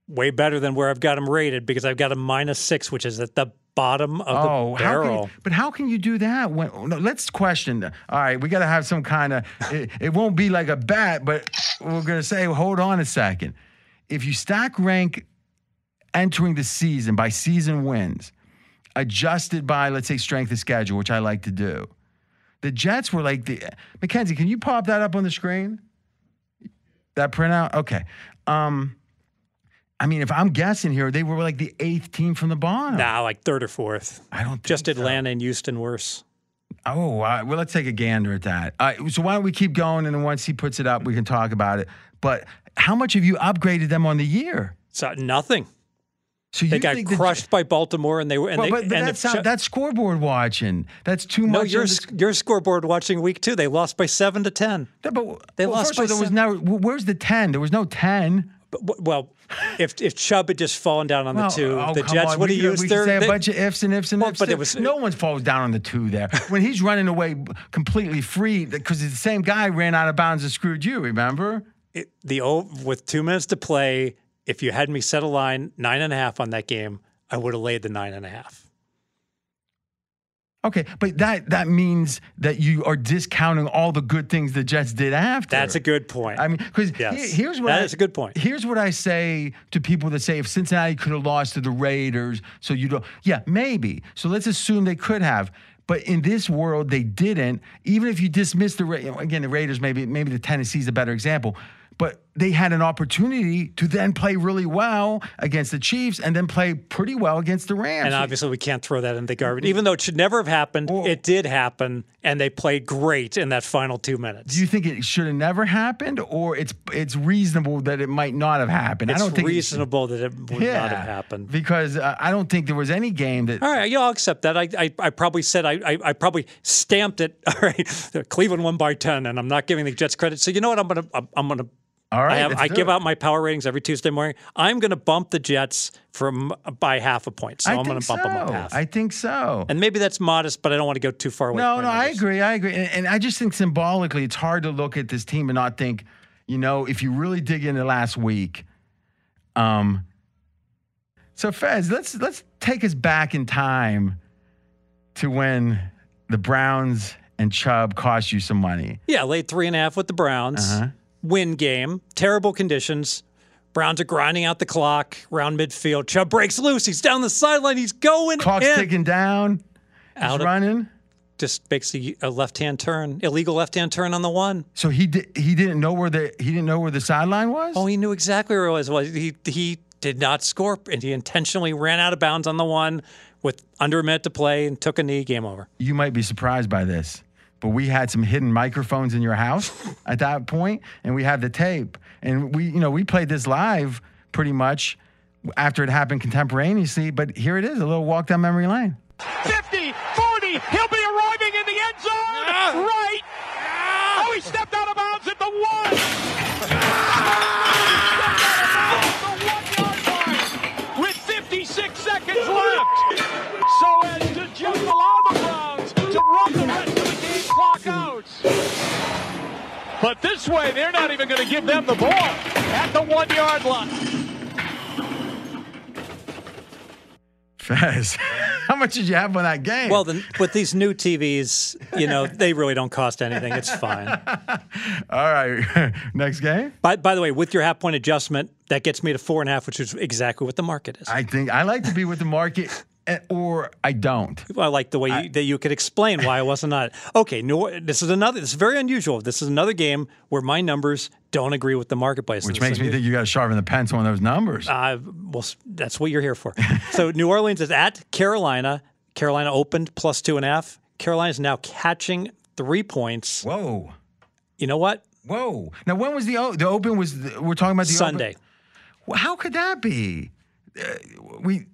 Way better than where I've got them rated because I've got them minus six, which is at the bottom of Oh, the how barrel. can but how can you do that? When, no, let's question. All right, we got to have some kind of. It, it won't be like a bat, but we're gonna say, hold on a second. If you stack rank entering the season by season wins, adjusted by let's say strength of schedule, which I like to do, the Jets were like the Mackenzie. Can you pop that up on the screen? That printout, okay. Um, I mean, if I'm guessing here, they were like the eighth team from the bottom. Nah, like third or fourth. I don't think Just so. Atlanta and Houston worse. Oh, uh, well, let's take a gander at that. Uh, so why don't we keep going, and then once he puts it up, we can talk about it. But how much have you upgraded them on the year? So nothing. So They got crushed by Baltimore, and they were. And Well, they, but, but and that's, the not, Ch- that's scoreboard watching. That's too no, much. your the- sc- your scoreboard watching week two. They lost by seven to ten. Yeah, but, they well, lost all, by there was seven. well, Where's the ten? There was no ten. But, well, if if Chubb had just fallen down on the Well, two, oh, the Jets would have used their. say they- a bunch of ifs and ifs and Well, ifs. but it was- no one falls down on the two there when he's running away completely free because the same guy ran out of bounds and screwed you. Remember? it- the with two minutes to play, if you had me set a line nine and a half on that game, I would have laid the nine and a half. Okay, but that that means that you are discounting all the good things the Jets did after. That's a good point. I mean, because Yes. here's what That I, a good point. Here's what I say to people that say if Cincinnati could have lost to the Raiders, so you don't. Yeah, maybe. So let's assume they could have. But in this world, they didn't. Even if you dismiss the Ra- again, the Raiders, maybe maybe the Tennessee's a better example. But they had an opportunity to then play really well against the Chiefs and then play pretty well against the Rams. and obviously, we can't throw that in the garbage. Even though it should never have happened, it did happen, and they played great in that final two minutes. Do you think it should have never happened, or it's it's reasonable that it might not have happened? it's I don't think it- reasonable that it would yeah, not have happened. because uh, I don't think there was any game that. All right, yeah, I'll accept that. I, I, I probably said I, I, I probably stamped it. All right, Cleveland won by ten, and I'm not giving the Jets credit. So you know what? I'm gonna I'm, I'm gonna. All right, I, have, I give out my power ratings every Tuesday morning. I'm going to bump the Jets from by half a point. So I I'm going to bump them up half. I think so. and maybe that's modest, but I don't want to go too far away. No, no, I agree. I agree. And, and I just think symbolically, it's hard to look at this team and not think, you know, if you really dig into last week. Um. So Fez, let's let's take us back in time to when the Browns and Chubb cost you some money. Yeah, laid three and a half with the Browns. Uh-huh. Win game, terrible conditions. Browns are grinding out the clock around midfield. Chubb breaks loose. He's down the sideline. He's going Clock's in. ticking down. He's Out of- running. Just makes a, a uh, left-hand turn, illegal left-hand turn on the one. So he did. He didn't know where the he didn't know where the sideline was. Oh, he knew exactly where it was. Well, he he did not score, and he intentionally ran out of bounds on the one. with under a minute to play and took a knee, game over. You might be surprised by this, but we had some hidden microphones in your house at that point, and we had the tape, and we, you know, we played this live pretty much after it happened contemporaneously. But here it is, a little walk down memory lane. 50, 40, he'll But this way, they're not even going to give them the ball at the one yard line. Fez, how much did you have on that game? Well, then with these new TVs, you know, they really don't cost anything. It's fine. all right, next game. By, by the way, with your half point adjustment, that gets me to four and a half, which is exactly what the market is. I think I like to be with the market, or I don't. I like the way you, that you could explain why I wasn't on it. Okay, no, this is another. This is very unusual. This is another game where my numbers don't agree with the marketplace, Which makes me think you got to sharpen the pencil on those numbers. Uh, well, that's what you're here for. so New Orleans is at Carolina. Carolina opened plus two and a half. Carolina is now catching three points. Whoa, You know what? whoa! Now when was the o- the open? Was the, we're talking about the Sunday. Well, How could that be? Uh, we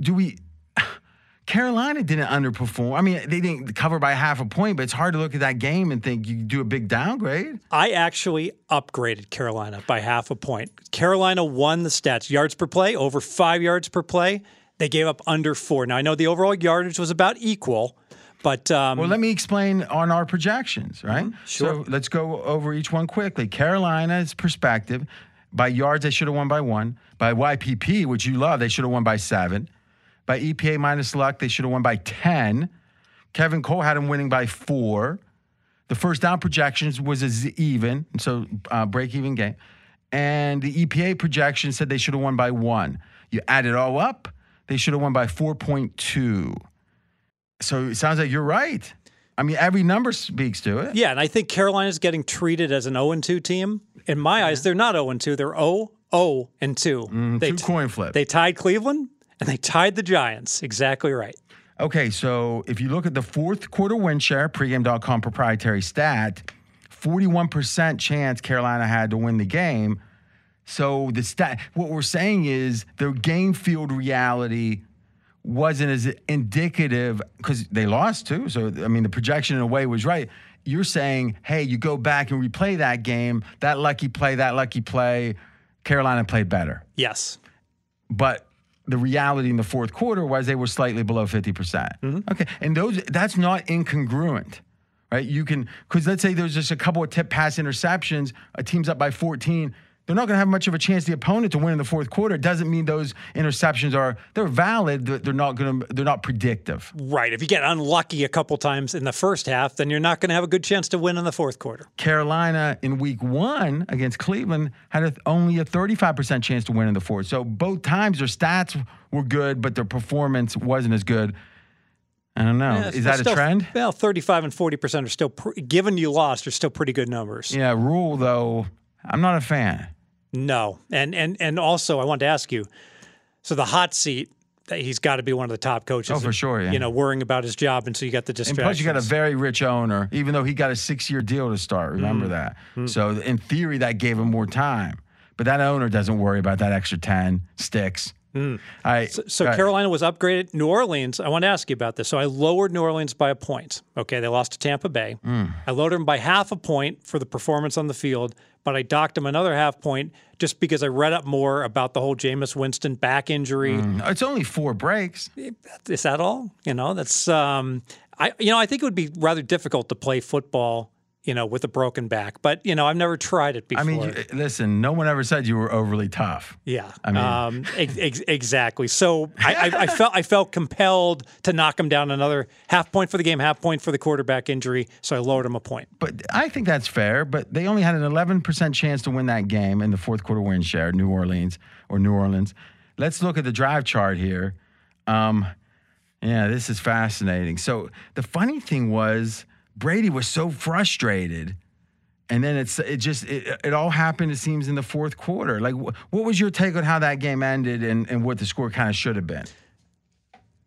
do we. Carolina didn't underperform. I mean, they didn't cover by half a point, but it's hard to look at that game and think you do a big downgrade. I actually upgraded Carolina by half a point. Carolina won the stats yards per play, over five yards per play. They gave up under four. Now, I know the overall yardage was about equal, but um, Well, let me explain on our projections, right? Sure. So let's go over each one quickly. Carolina's perspective by yards, they should have won by one. By YPP, which you love, they should have won by seven. By EPA minus luck, they should have won by 10. Kevin Cole had them winning by four. The first down projections was a z- even, so uh, break even game. And the EPA projection said they should have won by one. You add it all up, they should have won by 4.2. So it sounds like you're right. I mean, every number speaks to it. yeah, and I think Carolina's getting treated as an 0 2 team. In my eyes, they're not 0 2. They're 0 0 and 2. they Two coin flip. They tied Cleveland and they tied the Giants. Exactly right. Okay, so if you look at the fourth quarter win share, pregame.com proprietary stat, 41% chance Carolina had to win the game. So the stat, what we're saying is their game field reality wasn't as indicative because they lost too. So, I mean, the projection in a way was right. You're saying, hey, you go back and replay that game, that lucky play, that lucky play, Carolina played better. Yes. but the reality in the fourth quarter was they were slightly below 50%. percent mm-hmm. Okay. And those that's not incongruent. Right? You can because let's say there's just a couple of tip pass interceptions, a team's up by 14. They're not going to have much of a chance the opponent to win in the fourth quarter. It doesn't mean those interceptions are they're valid. They're not going to they're not predictive. Right. If you get unlucky a couple times in the first half, then you're not going to have a good chance to win in the fourth quarter. Carolina in week one against Cleveland had a, only a 35% chance to win in the fourth. So both times their stats were good, but their performance wasn't as good. I don't know. Yeah, Is that still- a trend? Well, 35 and 40% are still, given you lost, are still pretty good numbers. Yeah, Rhule though, I'm not a fan. No. And, and, and also, I want to ask you so the hot seat, that he's got to be one of the top coaches. Oh, for sure, yeah. You know, worrying about his job. And so you got the And plus, you got a very rich owner, even though he got a six year deal to start. Mm. Remember that. So, in theory, that gave him more time. But that owner doesn't worry about that extra 10 sticks. All right. Mm. So ahead. Carolina was upgraded. New Orleans, I want to ask you about this. So I lowered New Orleans by a point. Okay, they lost to Tampa Bay. Mm. I lowered them by half a point for the performance on the field, but I docked them another half point just because I read up more about the whole Jameis Winston back injury. It's only four breaks. Is that all? You know, that's um, I you know I think it would be rather difficult to play football. You know, with a broken back, but you know, I've never tried it before. I mean, you- listen, no one ever said you were overly tough. Yeah, I mean- um, ex- ex- exactly. So I, I, I felt I felt compelled to knock him down another half point for the game, half point for the quarterback injury. So I lowered him a point. But I think that's fair. But they only had an 11% chance to win that game in the fourth quarter win share, New Orleans or New Orleans. Let's look at the drive chart here. Um, yeah, this is fascinating. So the funny thing was Brady was so frustrated. And then it's it just it, it all happened. It seems in the fourth quarter. Like, wh- what was your take on how that game ended and, and what the score kind of should have been?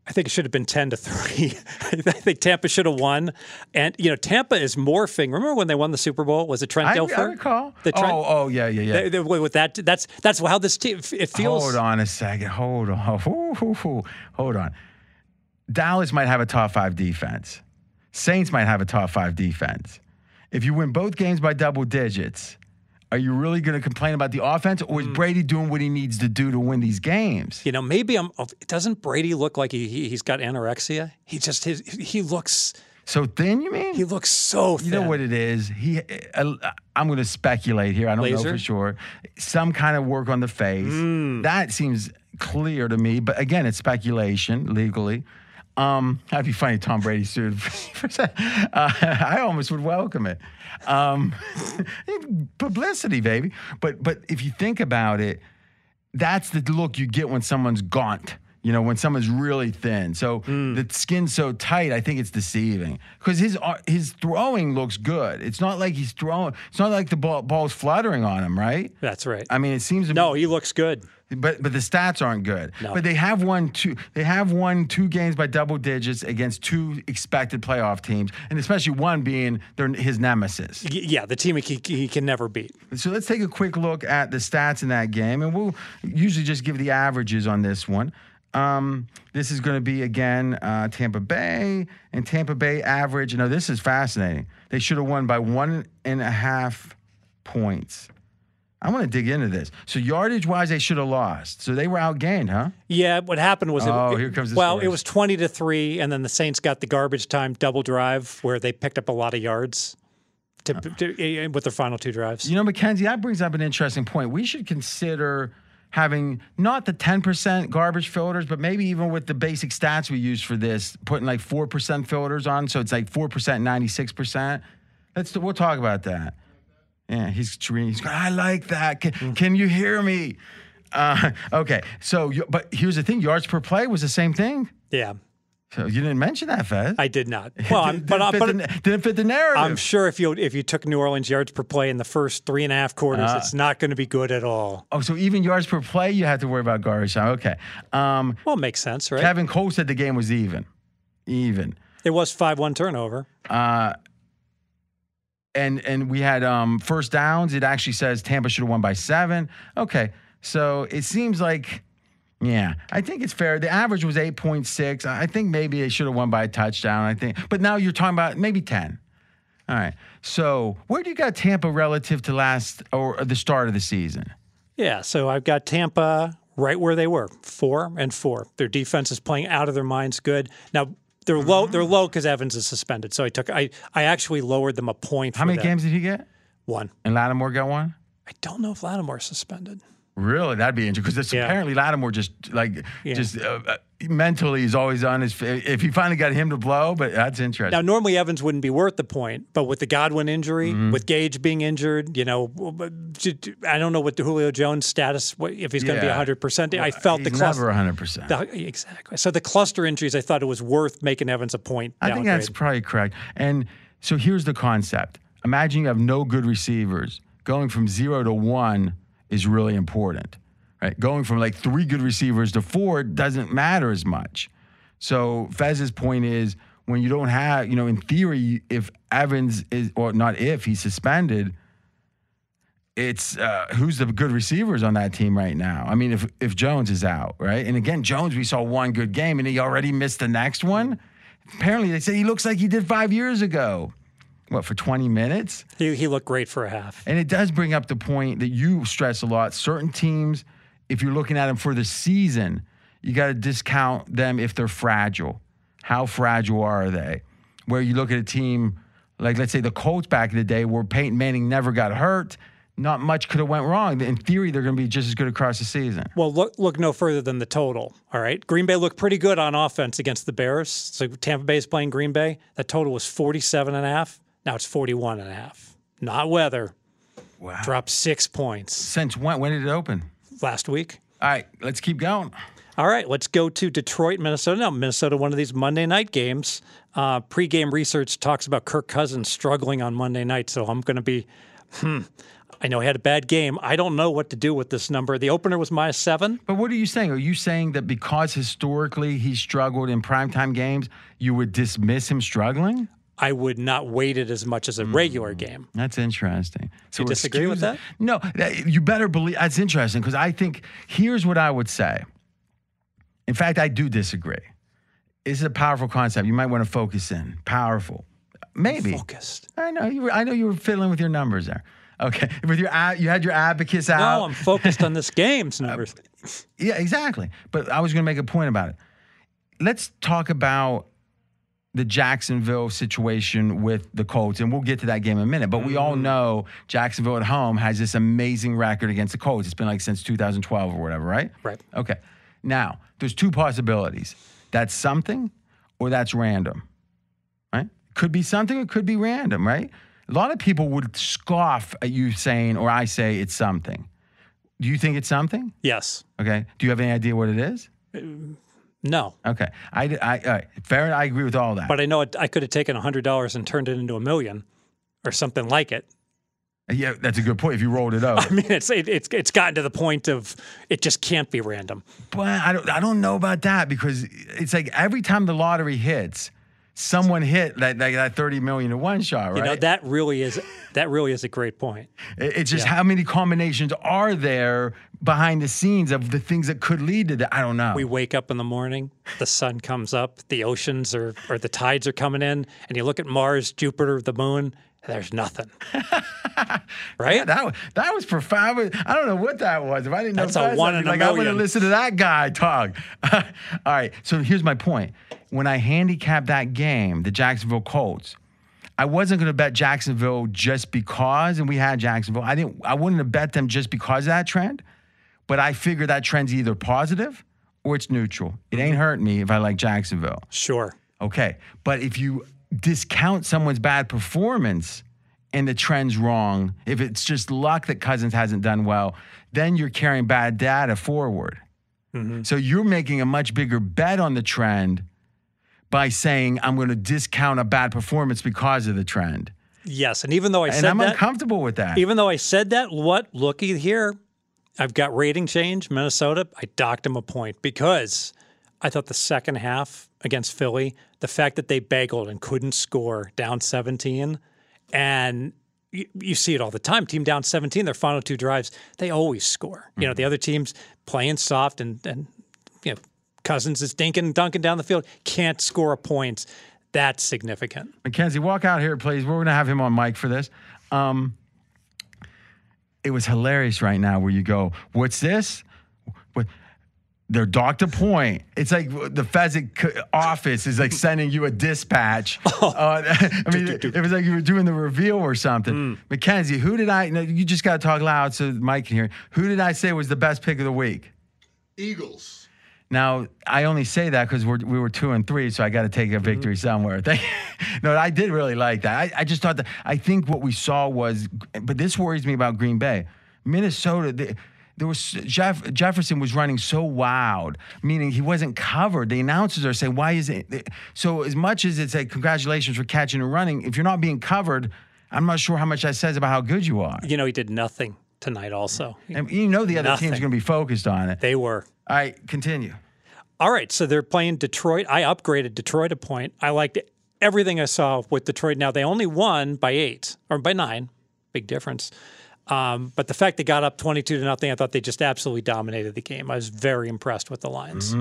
I think it should have been 10 to 3. I think Tampa should have won. And, you know, Tampa is morphing. Remember when they won the Super Bowl? Was it Trent I, Dilfer? I recall. The Trent, oh, oh, yeah, yeah, yeah. they- they- with that, that's that's how this team it feels. Hold on a second. Hold on. Ooh, ooh, ooh. Hold on. Dallas might have a top five defense. Saints might have a top five defense. If you win both games by double digits, are you really going to complain about the offense, or is Brady doing what he needs to do to win these games? You know, maybe I'm. Doesn't Brady look like he, he he's got anorexia? He just his he looks So thin, you mean? he looks so thin. You know what it is? He, uh, I'm going to speculate here. I don't know for sure. Some kind of work on the face. Hmm. That seems clear to me. But again, it's speculation legally. Um, that'd be funny. Tom Brady sued. for uh, I almost would welcome it. Um, publicity, baby. But but if you think about it, that's the look you get when someone's gaunt. You know, when someone's really thin. So the skin's so tight, I think it's deceiving. Because his his throwing looks good. It's not like he's throwing. It's not like the ball, ball's fluttering on him, right? That's right. I mean, it seems to no, he looks good. But but the stats aren't good. No. But they have won two. They have won two games by double digits against two expected playoff teams, and especially one being their his nemesis. Y- Yeah, the team he, he can never beat. So let's take a quick look at the stats in that game, and we'll usually just give the averages on this one. Um, this is going to be again uh, Tampa Bay and Tampa Bay average. You know, this is fascinating. They should have won by one and a half points. I want to dig into this. So yardage wise, they should have lost. So they were outgained, huh? Yeah, what happened was Oh, it, here comes well, it was twenty to three, and then the Saints got the garbage time double drive where they picked up a lot of yards to, to- eh, with their final two drives. You know, Mackenzie, that brings up an interesting point. We should consider having not the 10% garbage filters, but maybe even with the basic stats we use for this, putting like 4% filters on. So it's like 4%, 96%. Let's, we'll talk about that. Yeah, he's, he's going, I like that. Can, can you hear me? Uh, okay, so, but here's the thing yards per play was the same thing. Yeah, So you didn't mention that, Fez. I did not. Well, didn't, but, I- fit but the, didn't fit the narrative. I'm sure if you if you took New Orleans yards per play in the first three and a half quarters, Uh. it's not going to be good at all. oh, so even yards per play, you have to worry about garbage time. Okay. Um, Well, it makes sense, right? Kevin Cole said the game was even. Even. it was five one turnover. And and we had um, first downs. It actually says Tampa should have won by seven. Okay. So it seems like, yeah, I think it's fair. The average was 8.6. I think maybe they should have won by a touchdown. I think. But now you're talking about maybe 10. All right. So where do you got Tampa relative to last or the start of the season? Yeah, so I've got Tampa right where they were, four and four. Their defense is playing out of their minds. Good. Now they're low. They're mm-hmm. low because Evans is suspended. So I took. I I actually lowered them a point. How many that. games did he get? One. And Lattimore got one? I don't know if Lattimore's suspended. Really, that'd be interesting because Yeah. apparently Lattimore just like Yeah. just uh, uh, mentally is always on his. If he finally got him to blow, but that's interesting. Now normally Evans wouldn't be worth the point, but with the Godwin injury, Mm-hmm. with Gage being injured, you know, I don't know what the Julio Jones status if he's going to be hundred percent. I felt the He's cluster. never 100. percent exactly. So the cluster injuries, I thought it was worth making Evans a point. I think that's probably correct. And so here's the concept: Imagine you have no good receivers. Going from zero to one is really important, right? Going from like three good receivers to four doesn't matter as much. So Fez's point is when you don't have, you know, in theory, if Evans is or not if he's suspended, it's uh, who's the good receivers on that team right now. I mean, if if Jones is out, right? And again, Jones, we saw one good game and he already missed the next one. Apparently, they say he looks like he did five years ago. What for twenty minutes? He, he looked great for a half. And it does bring up the point that you stress a lot. Certain teams, if you're looking at them for the season, you got to discount them if they're fragile. How fragile are they? Where you look at a team like, let's say, the Colts back in the day, where Peyton Manning never got hurt, not much could have went wrong. In theory, they're going to be just as good across the season. Well, look look no further than the total. All right. Green Bay looked pretty good on offense against the Bears. So Tampa Bay is playing Green Bay. That total was 47 and a half. Now it's 41 and a half. Not weather. Wow. Dropped 6 points Since when? When did it open? last week. All right, let's keep going. All right, let's go to Detroit, Minnesota. Now, Minnesota, one of these Monday night games. Uh, pre-game research talks about Kirk Cousins struggling on Monday night, so I'm going to be, hmm, I know he had a bad game. I don't know what to do with this number. The opener was minus seven. But what are you saying? Are you saying that because historically he struggled in primetime games, you would dismiss him struggling? I would not weight it as much as a regular mm. game. That's interesting. So you disagree with excuse- that? No, you better believe that's interesting because I think here's what I would say. In fact, I do disagree. This is a powerful concept. You might want to focus in. Powerful, maybe. Focused. I know you. Were, I know you were fiddling with your numbers there. Okay, with your you had your abacus out. No, I'm focused on this game's uh, numbers. Yeah, exactly. But I was going to make a point about it. Let's talk about the Jacksonville situation with the Colts, and we'll get to that game in a minute. But we all mm-hmm. know Jacksonville at home has this amazing record against the Colts. It's been like since 2012 or whatever, right? Right. Okay. Now, there's two possibilities. That's something or that's random. Right? Could be something or it could be random, right? A lot of people would scoff at you saying, or I say it's something. Do you think it's something? Yes. Okay. Do you have any idea what it is? Uh, No. Okay. I, I, all right. Fair. I agree with all that. But I know it, I could have taken $100 and turned it into a million or something like it. yeah, that's a good point. If you rolled it up, I mean, it's it, it's it's gotten to the point of it just can't be random. but I don't, I don't know about that because it's like every time the lottery hits, someone hit that that, that thirty million to one shot, right? You know, that really is that really is a great point. It- It's just how many combinations are there behind the scenes of the things that could lead to that? I don't know. We wake up in the morning, the sun comes up, the oceans are or the tides are coming in, and you look at Mars, Jupiter, the moon, there's nothing. right? that was, that was profound. I don't know what that was. If I didn't know That's a that, one in a like, I'm going to listen to that guy talk. All right. So here's my point. When I handicapped that game, the Jacksonville Colts, I wasn't going to bet Jacksonville just because, and we had Jacksonville. I didn't. I wouldn't have bet them just because of that trend, but I figure that trend's either positive or it's neutral. It mm-hmm. ain't hurting me if I like Jacksonville. Sure. Okay. But if you discount someone's bad performance and the trend's wrong, if it's just luck that Cousins hasn't done well, then you're carrying bad data forward. Mm-hmm. So you're making a much bigger bet on the trend by saying, I'm going to discount a bad performance because of the trend. Yes, and even though I said And said I'm that, uncomfortable with that. even though I said that, what looky here, I've got rating change Minnesota. I docked him a point because I thought the second half against Philly, the fact that they bageled and couldn't score down 17, and you, you see it all the time. Team down 17, their final two drives, they always score. You know, the other teams playing soft and and you know Cousins is dinking and dunking down the field, can't score a point. That's significant. Mackenzie, walk out here, please. We're going to have him on mic for this. Um, it was hilarious right now where you go, What's this? What? They're docked a Point. It's like the Fezzik office is like sending you a dispatch. Uh, I mean, it, it was like you were doing the reveal or something. Mackenzie, who did I? No, you just got to talk loud so Mike can hear. Who did I say was the best pick of the week? Eagles. Now, I only say that because we were two and three, so I got to take a victory somewhere. No, I did really like that. I, I just thought that, I think what we saw was, but this worries me about Green Bay. Minnesota, they, there was Jeff, Jefferson was running so wild, meaning he wasn't covered. The announcers are saying, why is it? So, as much as it's like, congratulations for catching and running, if you're not being covered, I'm not sure how much that says about how good you are. You know, he did nothing tonight. Also, And you know the other team's Nothing. going to be focused on it. they were. All right, continue. All right, so they're playing Detroit. I upgraded Detroit a point. I liked everything I saw with Detroit. Now they only won by eight or by nine, big difference. Um, but the fact they got up twenty-two to nothing, I thought they just absolutely dominated the game. I was very impressed with the Lions.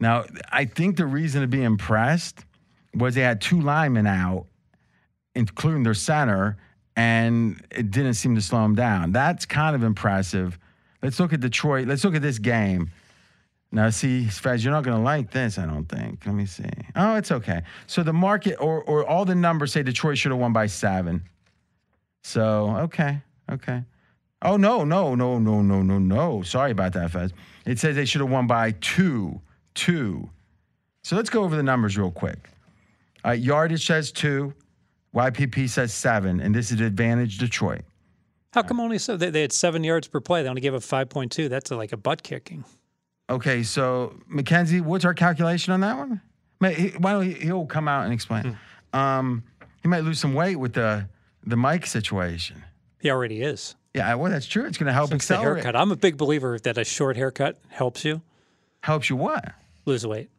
Now, I think the reason to be impressed was they had two linemen out, including their center, and it didn't seem to slow them down. That's kind of impressive. Let's look at Detroit. Let's look at this game. Now, see, Fez, you're not going to like this, I don't think. Let me see. Oh, it's okay. So the market or, or all the numbers say Detroit should have won by seven. So, okay, okay. Oh, no, no, no, no, no, no, no. Sorry about that, Fez. It says they should have won by two, two. So let's go over the numbers real quick. Right, yardage says two, YPP says seven, and this is advantage Detroit. How come only so they, they had seven yards per play? They only gave up five point two. That's like a butt kicking. Okay, so Mackenzie, what's our calculation on that one? May- Why don't he, he'll come out and explain? Um, he might lose some weight with the the mic situation. He already is. Yeah, well, that's true. It's going to help the accelerate. haircut. I'm a big believer that a short haircut helps you Helps you what? lose weight.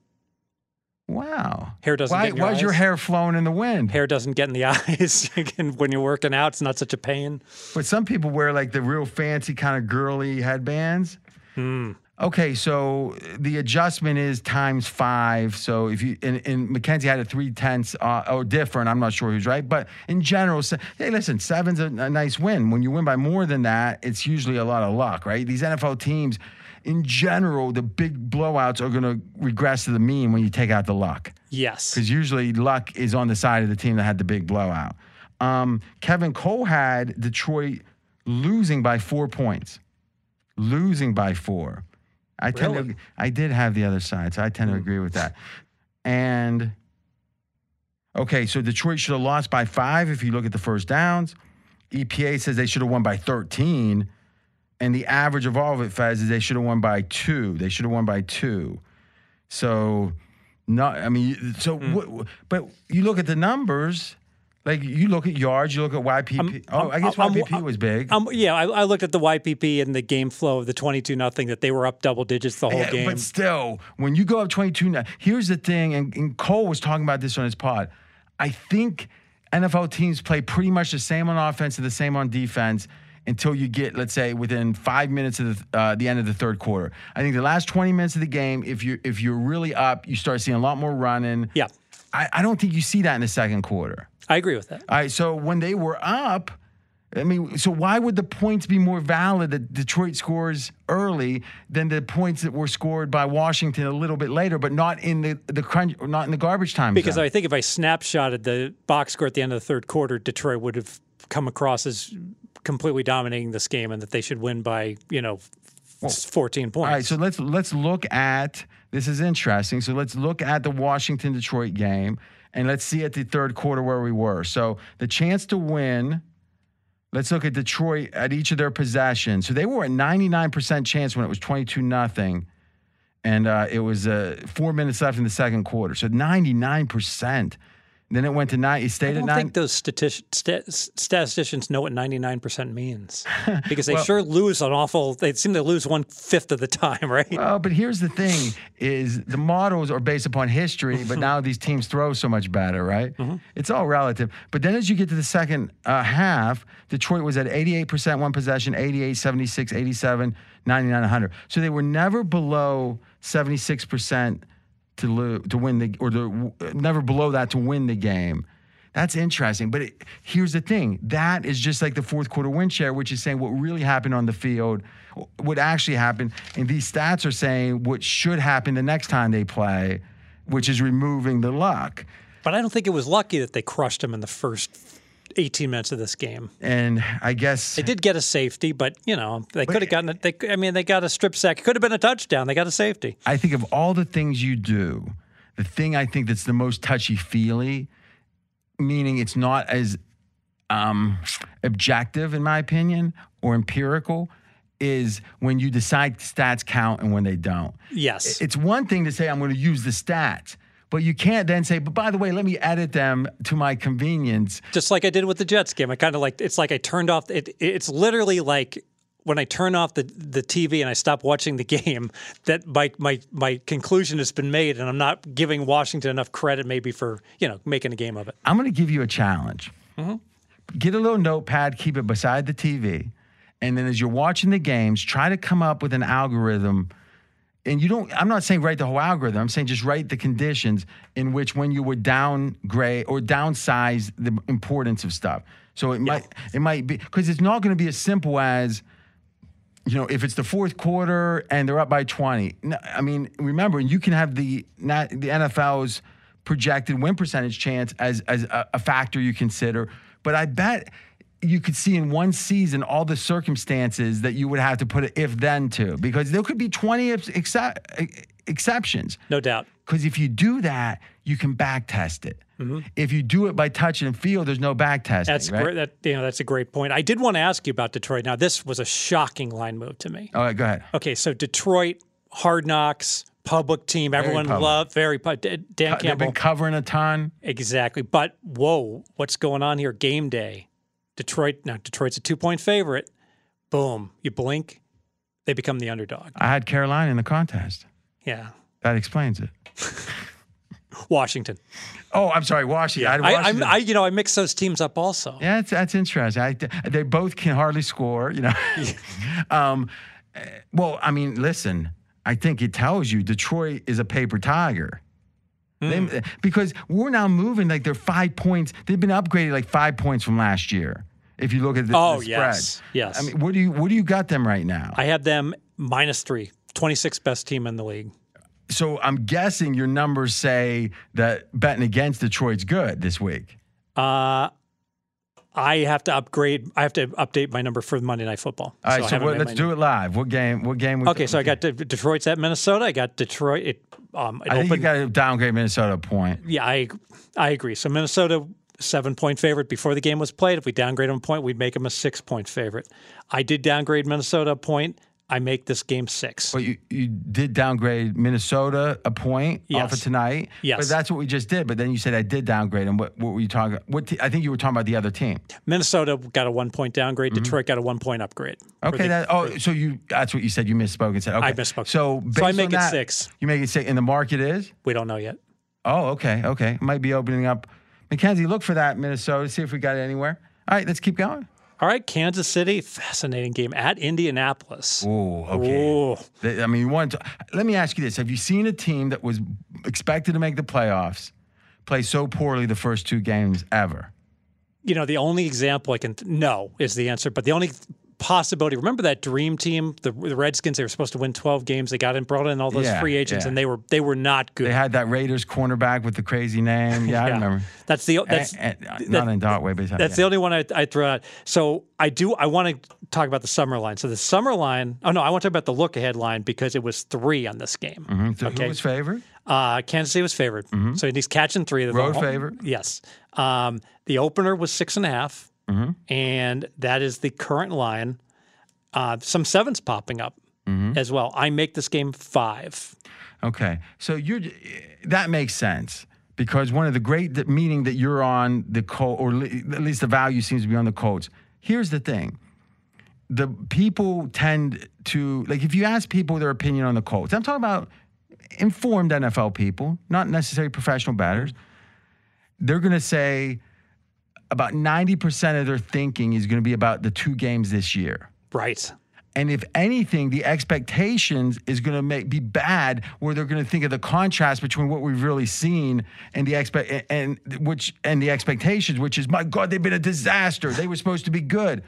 Wow. Hair doesn't Why, get in your why's your hair flowing in the wind? Hair doesn't get in the eyes. when you're working out, it's not such a pain. But some people wear like the real fancy kind of girly headbands. Hmm. Okay, so the adjustment is times five. So if you and, and Mackenzie had a three tenths uh, or different, I'm not sure who's right, but in general, se- hey, listen, seven's a, a nice win. When you win by more than that, it's usually a lot of luck, right? These NFL teams, in general, the big blowouts are going to regress to the mean when you take out the luck Yes. because usually luck is on the side of the team that had the big blowout. Um, Kevin Cole had Detroit losing by four points, losing by four. I tend Really? to, I did have the other side, so I tend to agree with that. And okay, so Detroit should have lost by five if you look at the first downs. EPA says they should have won by 13. And the average of all of it, Fez, is they should have won by two. They should have won by two. So, not, I mean, so, Hmm. what, but you look at the numbers, like you look at yards, you look at YPP. oh, I guess I'm- YPP was big. Yeah, I, I looked at the YPP and the game flow of the 22 nothing that they were up double digits the whole Yeah, game. But still, when you go up 22 now, here's the thing, and, and Cole was talking about this on his pod. I think NFL teams play pretty much the same on offense and the same on defense until you get, let's say, within five minutes of the, uh, the end of the third quarter. I think the last 20 minutes of the game, if you're if you're really up, you start seeing a lot more running. yeah, I, I don't think you see that in the second quarter. I agree with that. All right, so when they were up, I mean, so why would the points be more valid that Detroit scores early than the points that were scored by Washington a little bit later, but not in the the crunch, not in the garbage time Because zone? I think if I snapshotted the box score at the end of the third quarter, Detroit would have come across as completely dominating this game and that they should win by, you know, 14 points. All right, so let's let's look at this is interesting. So let's look at the Washington Detroit game and let's see at the third quarter where we were. So the chance to win. Let's look at Detroit at each of their possessions. So they were at 99% chance when it was 22 nothing, and uh, it was uh, four minutes left in the second quarter. So 99%. Then it went to nine. It I stayed at don't nine. think those statistics, stat, statisticians know what 99% means because they sure lose an awful, they seem to lose one fifth of the time, right? Well, but here's the thing: is the models are based upon history, but now these teams throw so much better, right? It's all relative. But then as you get to the second uh, half, Detroit was at 88% one possession, 88, 76, 87, 99, 100. So they were never below 76% to lo- to win the or to, uh, never below that to win the game. That's interesting. But it, here's the thing that is just like the fourth quarter win share, which is saying what really happened on the field, what actually happened. And these stats are saying what should happen the next time they play, which is removing the luck. But I don't think it was lucky that they crushed him in the first 18 minutes of this game. And I guess They did get a safety, but you know they could have gotten it. They, I mean, they got a strip sack. It could have been a touchdown. They got a safety. I think of all the things you do, the thing I think that's the most touchy feely, meaning it's not as um, objective, in my opinion, or empirical, is when you decide stats count and when they don't. Yes. It's one thing to say, I'm going to use the stats, but you can't then say, but by the way, let me edit them to my convenience. Just like I did with the Jets game. I kind of like it's like I turned off. It, it's literally like when I turn off the the TV and I stop watching the game. That my my my conclusion has been made, and I'm not giving Washington enough credit maybe for you know making a game of it. I'm going to give you a challenge. Mm-hmm. Get a little notepad, keep it beside the TV, and then as you're watching the games, try to come up with an algorithm. And you don't, I'm not saying write the whole algorithm. I'm saying just write the conditions in which when you would downgrade or downsize the importance of stuff. So it might, it might be, because it's not going to be as simple as, you know, if it's the fourth quarter and they're up by 20. No, I mean, remember, you can have the not the NFL's projected win percentage chance as as a, a factor you consider, but I bet you could see in one season all the circumstances that you would have to put if then to because there could be 20 ex- excep- exceptions. No doubt. Because if you do that, you can back test it. Mm-hmm. If you do it by touch and feel, there's no back testing. That's right? great. That you know that's a great point. I did want to ask you about Detroit. Now this was a shocking line move to me. All right, go ahead. Okay, so Detroit, Hard Knocks, public team, everyone public. loved very Dan They've Campbell been covering a ton. exactly. But whoa, what's going on here? Game day. Detroit, now Detroit's a two point favorite. Boom, you blink, they become the underdog. I had Carolina in the contest. Yeah. That explains it. Washington. Oh, I'm sorry, Washington. I, I, Washington. I, you know, I mix those teams up also. Yeah, that's, that's interesting. I, they both can hardly score, you know. um, eh, well, I mean, listen, I think it tells you Detroit is a paper tiger. Hmm. They, because we're now moving like they're five points. They've been upgraded like five points from last year. If you look at the, Oh, the spread, yes, yes. I mean, what do you what do you got them right now? I have them minus three, 26th best team in the league. so I'm guessing your numbers say that betting against Detroit's good this week. Uh, I have to upgrade. I have to update my number for Monday Night Football. All right, so what, let's do it live. What game? What game? we- Okay, so I got De- Detroit's at Minnesota. I got Detroit. It, um, it I think you got to downgrade Minnesota a point. yeah, I I agree. So Minnesota seven point favorite before the game was played. If we downgrade them a point, we'd make them a six point favorite. I did downgrade Minnesota a point. I make this game six. But you, you did downgrade Minnesota a point off of tonight. Yes. But that's what we just did. But then you said I did downgrade. And what, what were you talking? What te- I think you were talking about the other team. Minnesota got a one point downgrade. Detroit got a one point upgrade. Mm-hmm. Okay. the- that, oh, so you that's what you said. You misspoke and said okay. I misspoke. So So I make it that, six. You make it six, and the market is. we don't know yet. Oh, okay, okay. Might be opening up. Mackenzie, look for that Minnesota. See if we got it anywhere. All right, let's keep going. All right, Kansas City, fascinating game at Indianapolis. Oh, okay. Ooh. I mean, you want to. Let me ask you this: Have you seen a team that was expected to make the playoffs play so poorly the first two games ever? You know, the only example I can no is the answer, but the only possibility. Remember that dream team, the, the Redskins? They were supposed to win twelve games. They got in, brought in all those Yeah, free agents, yeah. and they were they were not good. They had that Raiders cornerback with the crazy name. Yeah, I remember. That's the that's And- and- not in Dartway, but That's the only one I, I throw out. So I do. I want to talk about the summer line. So the summer line. Oh no, I want to talk about the look ahead line because it was three on this game. the so okay. Who was favored? Uh, Kansas City was favored, so he's catching three. Mm-hmm. Road home- favorite? Yes. Um, the opener was six and a half, Mm-hmm. and that is the current line. Uh, some sevens popping up Mm-hmm. as well. I make this game five. Okay, so you're that makes sense because one of the great meaning that you're on the Colts, or at least the value seems to be on the Colts. Here's the thing: the people tend to like if you ask people their opinion on the Colts. I'm talking about informed NFL people, not necessarily professional bettors. They're going to say about 90% of their thinking is going to be about the two games this year. Right. And if anything, the expectations is going to make be bad, where they're going to think of the contrast between what we've really seen and the expect and which and the expectations, which is my God, they've been a disaster. They were supposed to be good.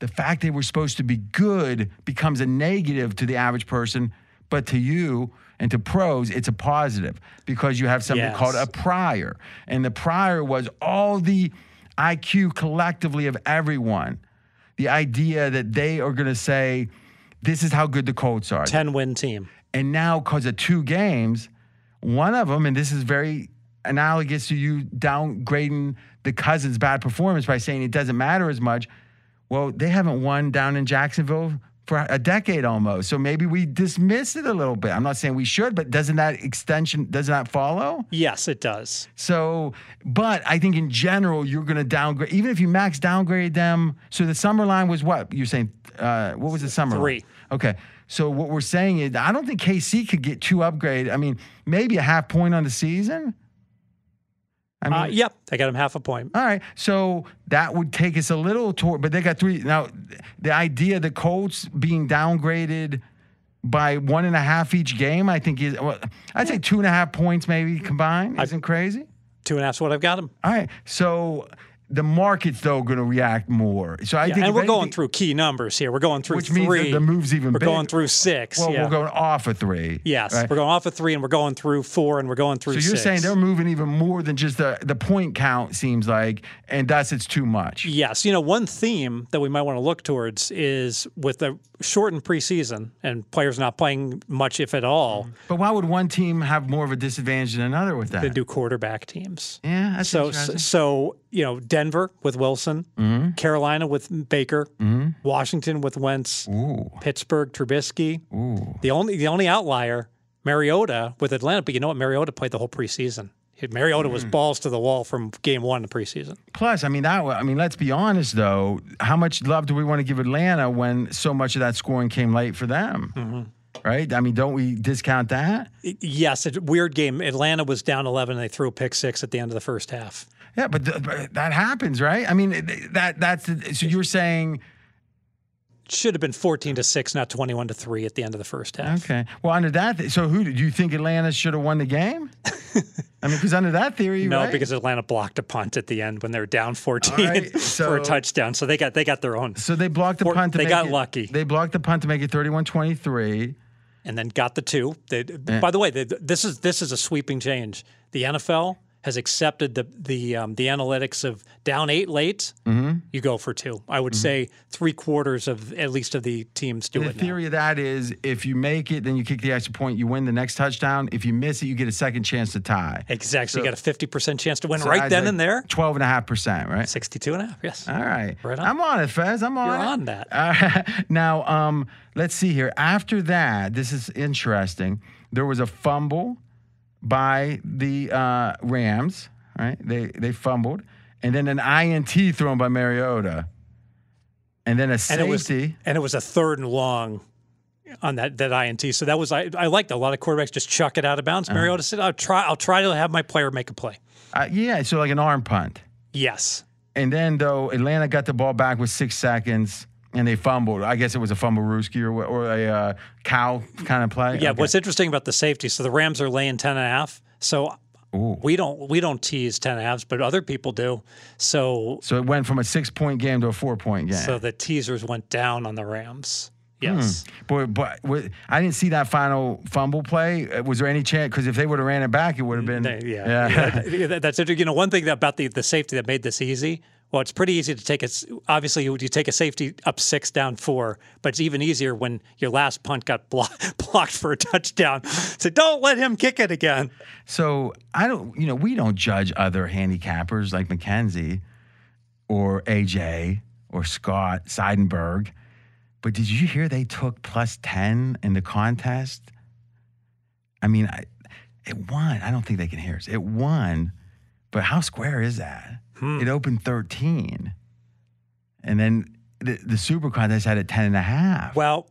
The fact they were supposed to be good becomes a negative to the average person, but to you and to pros, it's a positive because you have something Yes. called a prior, and the prior was all the IQ collectively of everyone the idea that they are going to say, this is how good the Colts are. Ten win team. And now, because of two games, one of them, and this is very analogous to you downgrading the Cousins' bad performance by saying it doesn't matter as much. Well, they haven't won down in Jacksonville for a decade almost. So maybe we dismiss it a little bit. I'm not saying we should, but doesn't that extension, doesn't that follow? Yes, it does. So, but I think in general, you're going to downgrade, even if you max downgrade them. So the summer line was what? You're saying, uh, what was the summer line? Three. Okay. So what we're saying is, I don't think KC could get two upgrade. I mean, maybe a half point on the season. I mean, Uh, yep, I got him half a point. all right. So that would take us a little toward, but they got three. Now, the idea the Colts being downgraded by one and a half each game, I think is, well, I'd say two and a half points maybe combined. Isn't crazy? Two and a half's what I've got him. All right. So the market's though going to react more. So I Yeah, think, and we're going through key numbers here. We're going through which three. means the move's even we're bigger. going through six. Well, yeah. we're going off of three. yes, right? we're going off of three, and we're going through four, and we're going through. So you're six. saying they're moving even more than just the the point count seems like, and thus it's too much. Yes, you know, one theme that we might want to look towards is with the shortened preseason and players not playing much, if at all, mm-hmm. But why would one team have more of a disadvantage than another with that? they do quarterback teams. yeah, that's So, so you know, Denver with Wilson, Mm-hmm. Carolina with Baker, Washington with Wentz, Ooh, Pittsburgh Trubisky. ooh. The only the only outlier, Mariota with Atlanta. But you know what? Mariota played the whole preseason. Mariota Hmm. was balls to the wall from game one of the preseason. Plus, I mean that. I mean, let's be honest though. How much love do we want to give Atlanta when so much of that scoring came late for them? Mm-hmm. Right? I mean, don't we discount that? Yes, it's a weird game. Atlanta was down 11 and they threw a pick six at the end of the first half. Yeah, but, th- but that happens, right? I mean, that that's so you're saying Should have been 14 to 6, not 21 to 3 at the end of the first half. okay. Well, under that, th- so who do you think Atlanta should have won the game? I mean, because under that theory, No, right? because Atlanta blocked a punt at the end when they were down 14 All right, for a touchdown. So they got they got their own so they blocked the Four- punt. To they make got it- lucky. They blocked the punt to make it 31-23. and then got the two. They, By the way, they, this is this is a sweeping change. The NFL has accepted the the um, the analytics of down eight late. Mm-hmm. You go for two. I would say three quarters of at least of the teams do The it The theory of that is if you make it, then you kick the extra point, you win the next touchdown. If you miss it, you get a second chance to tie. Exactly. So you got a fifty percent chance to win So right then like and there. 12.5%, right? 62 and. Yes. All right. Right on. I'm on it, Fez. I'm on You're it. on that. Uh, now, um, let's see here. After that, this is interesting. There was a fumble by the uh, Rams, right? They they fumbled, and then an INT thrown by Mariota, and then a and it was safety. and it was a third and long on that that INT. So that was I, I liked a lot of quarterbacks just chuck it out of bounds. Uh-huh. Mariota said, "I'll try. I'll try to have my player make a play." Uh, yeah, so like an arm punt. Yes. And then though Atlanta got the ball back with six seconds. And they fumbled. I guess it was a fumblerooski or, or a uh, cow kind of play. Yeah. Okay. What's interesting about the safety? So the Rams are laying 10 and a half. So Ooh. we don't we don't tease 10 and a halves, but other people do. So So it went from a six point game to a four point game. so the teasers went down on the Rams. Yes. But, but wa- I didn't see that final fumble play. Uh, Was there any chance? Because if they would have ran it back, it would have been. They- yeah, yeah, that- that's it. You know, one thing about the the safety that made this easy. Well, it's pretty easy to take a. Obviously, you, take a safety up six, down four, but it's even easier when your last punt got block, blocked for a touchdown. So don't let him kick it again. So I don't, you know, we don't judge other handicappers like Mackenzie or AJ or Scott Seidenberg. But did you hear they took plus 10 in the contest? I mean, I, it won. I don't think they can hear us. It won, but how square is that? Hmm. It opened 13. And then the, the super contest had it 10 and a half. Well,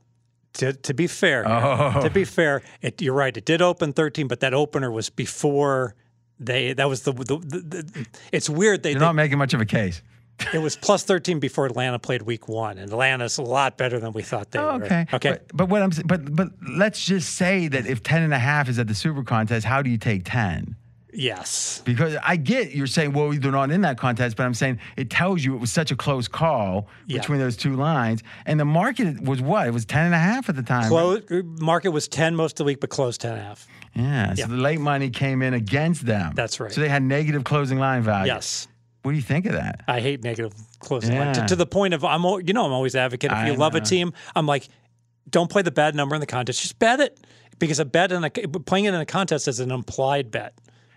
to, to be fair, Oh. to be fair, it, you're right. It did open 13, but that opener was before they. That was the. the, the, the it's weird. They, They're they not making much of a case. it was plus 13 before Atlanta played Week One, and Atlanta's a lot better than we thought they Oh, were. okay. Okay. But, but what I'm but but let's just say that if 10 and a half is at the super contest, how do you take 10? Yes. Because I get you're saying, well, they're not in that contest, but I'm saying it tells you it was such a close call Yeah. between those two lines. And the market was what? It was 10 and a half at the time. Close, market was 10 most of the week, but closed 10 and a half. Yeah. So Yeah. the late money came in against them. That's right. So they had negative closing line value. Yes. What do you think of that? I hate negative closing line to, to the point of I'm, you know, I'm always advocate. If I you love a team, I'm like, don't play the bad number in the contest. Just bet it because a bet in a playing it in a contest is an implied bet,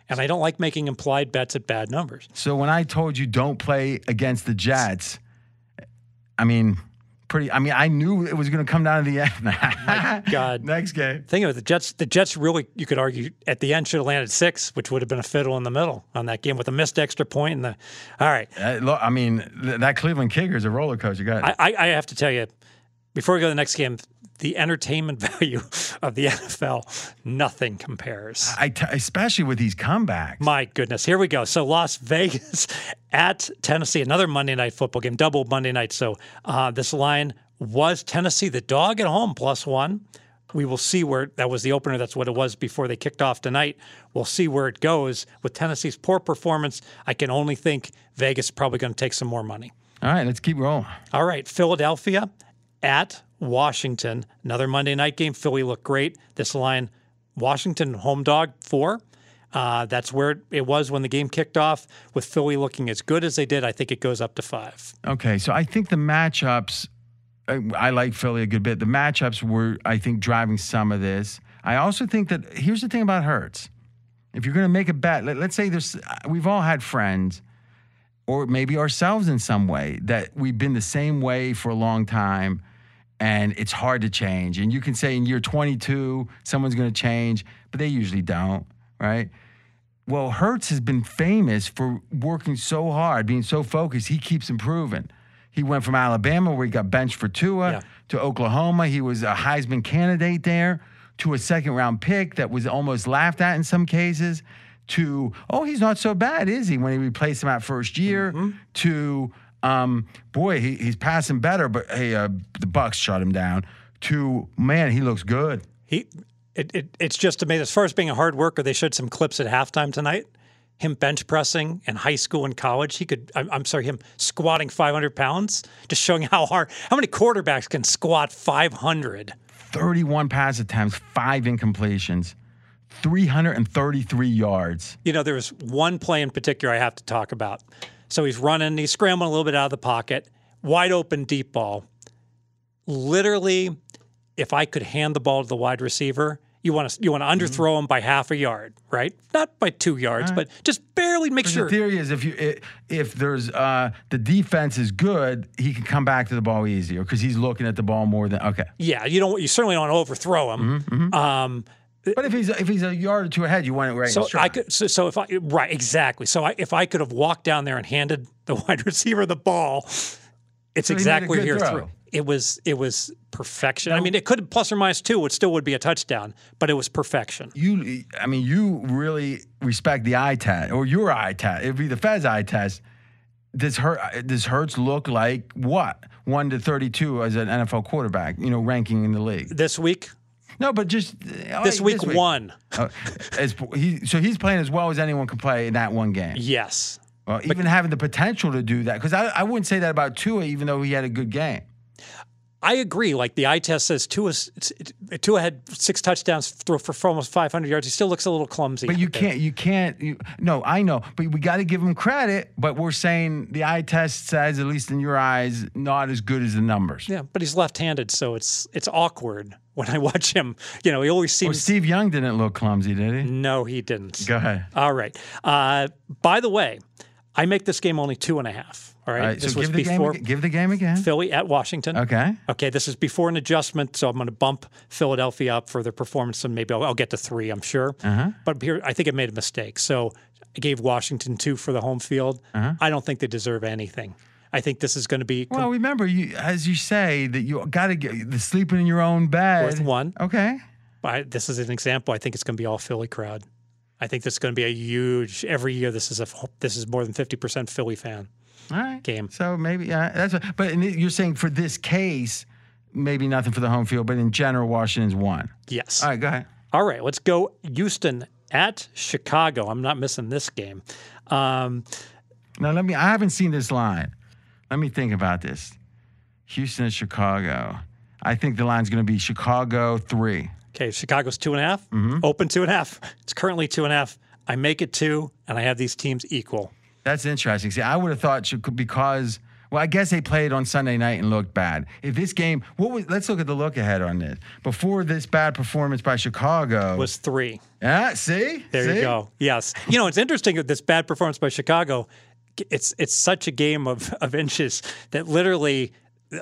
and I don't like making implied bets at bad numbers. So when I told you don't play against the Jets, I mean, pretty. I mean, I knew it was going to come down to the end. God. Next game. Think of it, the Jets, the Jets really, you could argue at the end should have landed six, which would have been a fiddle in the middle on that game with a missed extra point. point and the. All right, Uh, look, I mean, th- that Cleveland kicker is a roller coaster. Got I, I, I have to tell you, before we go to the next game, the entertainment value of the NFL, nothing compares. I t- especially with these comebacks. My goodness, here we go. So Las Vegas at Tennessee, another Monday night football game, double Monday night. So uh, this line was Tennessee, the dog at home, plus one. We will see where that was the opener. That's what it was before they kicked off tonight. We'll see where it goes with Tennessee's poor performance. I can only think Vegas is probably going to take some more money. All right, let's keep rolling. All right, Philadelphia at Washington. Another Monday night game. Philly looked great. This line, Washington home dog four. Uh, that's where it was when the game kicked off. With Philly looking as good as they did, I think it goes up to five. Okay, so I think the matchups. I, like Philly a good bit. The matchups were, I think, driving some of this. I also think that here's the thing about Hurts. If you're going to make a bet, let, let's say there's, we've all had friends, or maybe ourselves in some way, that we've been the same way for a long time, and it's hard to change. And you can say in year 22 someone's going to change, but they usually don't, right? Well, Hurts has been famous for working so hard, being so focused. He keeps improving. He went from Alabama, where he got benched for Tua, Yeah. to Oklahoma. He was a Heisman candidate there, to a second round pick that was almost laughed at in some cases, to, oh, he's not so bad, is he? When he replaced him at first year, mm-hmm. to, um, boy, he, he's passing better, but hey, uh, the Bucs shut him down, to, man, he looks good. He, it, it, it's just amazing. As far as being a hard worker, they showed some clips at halftime tonight. Him bench pressing in high school and college. He could, I'm, I'm sorry, him squatting 500 pounds, just showing how hard, how many quarterbacks can squat 500. 31 pass attempts, five incompletions, 333 yards. You know, there was one play in particular I have to talk about. So he's running, he's scrambling a little bit out of the pocket, wide open deep ball. Literally, if I could hand the ball to the wide receiver, you want to you want to underthrow him by half a yard, right? Not by two yards, but just barely make The sure. The theory is if you if there's uh, the defense is good, he can come back to the ball easier because he's looking at the ball more than okay. Yeah, you don't. You certainly don't want to overthrow him. Um, But if he's if he's a yard or two ahead, you want it right so. I could. So, so if I right exactly. So I, if I could have walked down there and handed the wide receiver the ball, it's he a exactly good here. throw. Through. It was it was perfection. I mean, it could plus or minus two. It still would be a touchdown, but it was perfection. you I mean you really respect the eye test or your eye test. It'd be the Fed's eye test. Does hurt does Hurts look like what one to thirty two as an NFL quarterback? You know, ranking in the league. This week, No, but just uh, this week, one. Uh, as, he, so he's playing as well as anyone can play in that one game. Yes. Well, even having the potential to do that, because I, I wouldn't say that about Tua, even though he had a good game. I agree. Like the eye test says, Tua, Tua had six touchdowns, throw for, for almost 500 yards. He still looks a little clumsy. But you can't, you can't. You, no, I know, but we got to give him credit. But we're saying the eye test says, at least in your eyes, not as good as the numbers. Yeah, but he's left-handed, so it's it's awkward when I watch him. You know, he always Well, seems. Steve Young didn't look clumsy, did he? no, he didn't. Go ahead. All right. Uh, by the way, I make this game only two and a half. All right. All right, this so was give the before game. Give the game again. Philly at Washington. Okay. Okay, this is before an adjustment, so I'm going to bump Philadelphia up for their performance, and maybe I'll, I'll get to three, I'm sure. Uh-huh. But here, I think I made a mistake. So I gave Washington two for the home field. I don't think they deserve anything. I think this is going to be Uh-huh. Well, remember, you as you say that you got to get the sleeping in your own bed. Worth one. Okay. I, this is an example. I think it's going to be all Philly crowd. I think this is going to be a huge. Every year, this is a this is more than fifty percent Philly fan All right. game. So maybe yeah, that's. What, but in, you're saying for this case, maybe nothing for the home field, but in general, Washington's won. Yes. All right, go ahead. All right, let's go Houston at Chicago. I'm not missing this game. Um, Now let me. I haven't seen this line. Let me think about this. Houston and Chicago. I think the line's going to be Chicago three. okay, Chicago's two and a half, Open two and a half. It's currently two and a half. I make it two, and I have these teams equal. That's interesting. See, I would have thought because. Well, I guess they played on Sunday night and looked bad. If this game, what was? Let's look at the look ahead on this. Before this bad performance by Chicago, Was three. yeah. See, There See? you go. Yes. You know, it's interesting that this bad performance by Chicago. It's it's such a game of, of inches that literally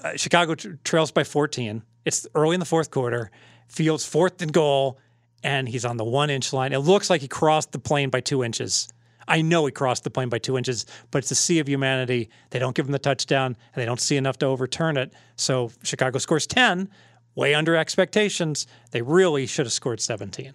uh, Chicago tr- trails by 14. It's early in the fourth quarter. Fields fourth and goal, and he's on the one inch line. It looks like he crossed the plane by two inches. I know he crossed the plane by two inches, but it's a sea of humanity. They don't give him the touchdown, and they don't see enough to overturn it. So Chicago scores 10, way under expectations. They really should have scored 17.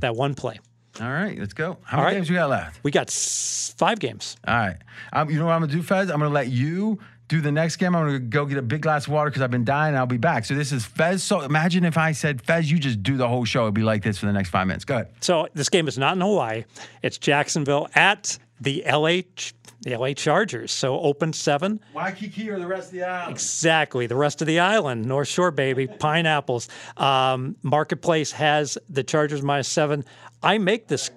That one play. All right, let's go. How All many right. games we got left? We got s- five games. All right. Um, you know what I'm gonna do, Fez? I'm gonna let you do the next game. I'm gonna go get a big glass of water because I've been dying. I'll be back. So this is Fez. So imagine if I said, Fez, you just do the whole show. It'd be like this for the next five minutes. Go ahead. So this game is not in Hawaii. It's Jacksonville at the LA Ch- the LA Chargers. So open seven. Waikiki or the rest of the island? Exactly. The rest of the island, North Shore, baby, pineapples. Um, Marketplace has the Chargers minus seven. I make this.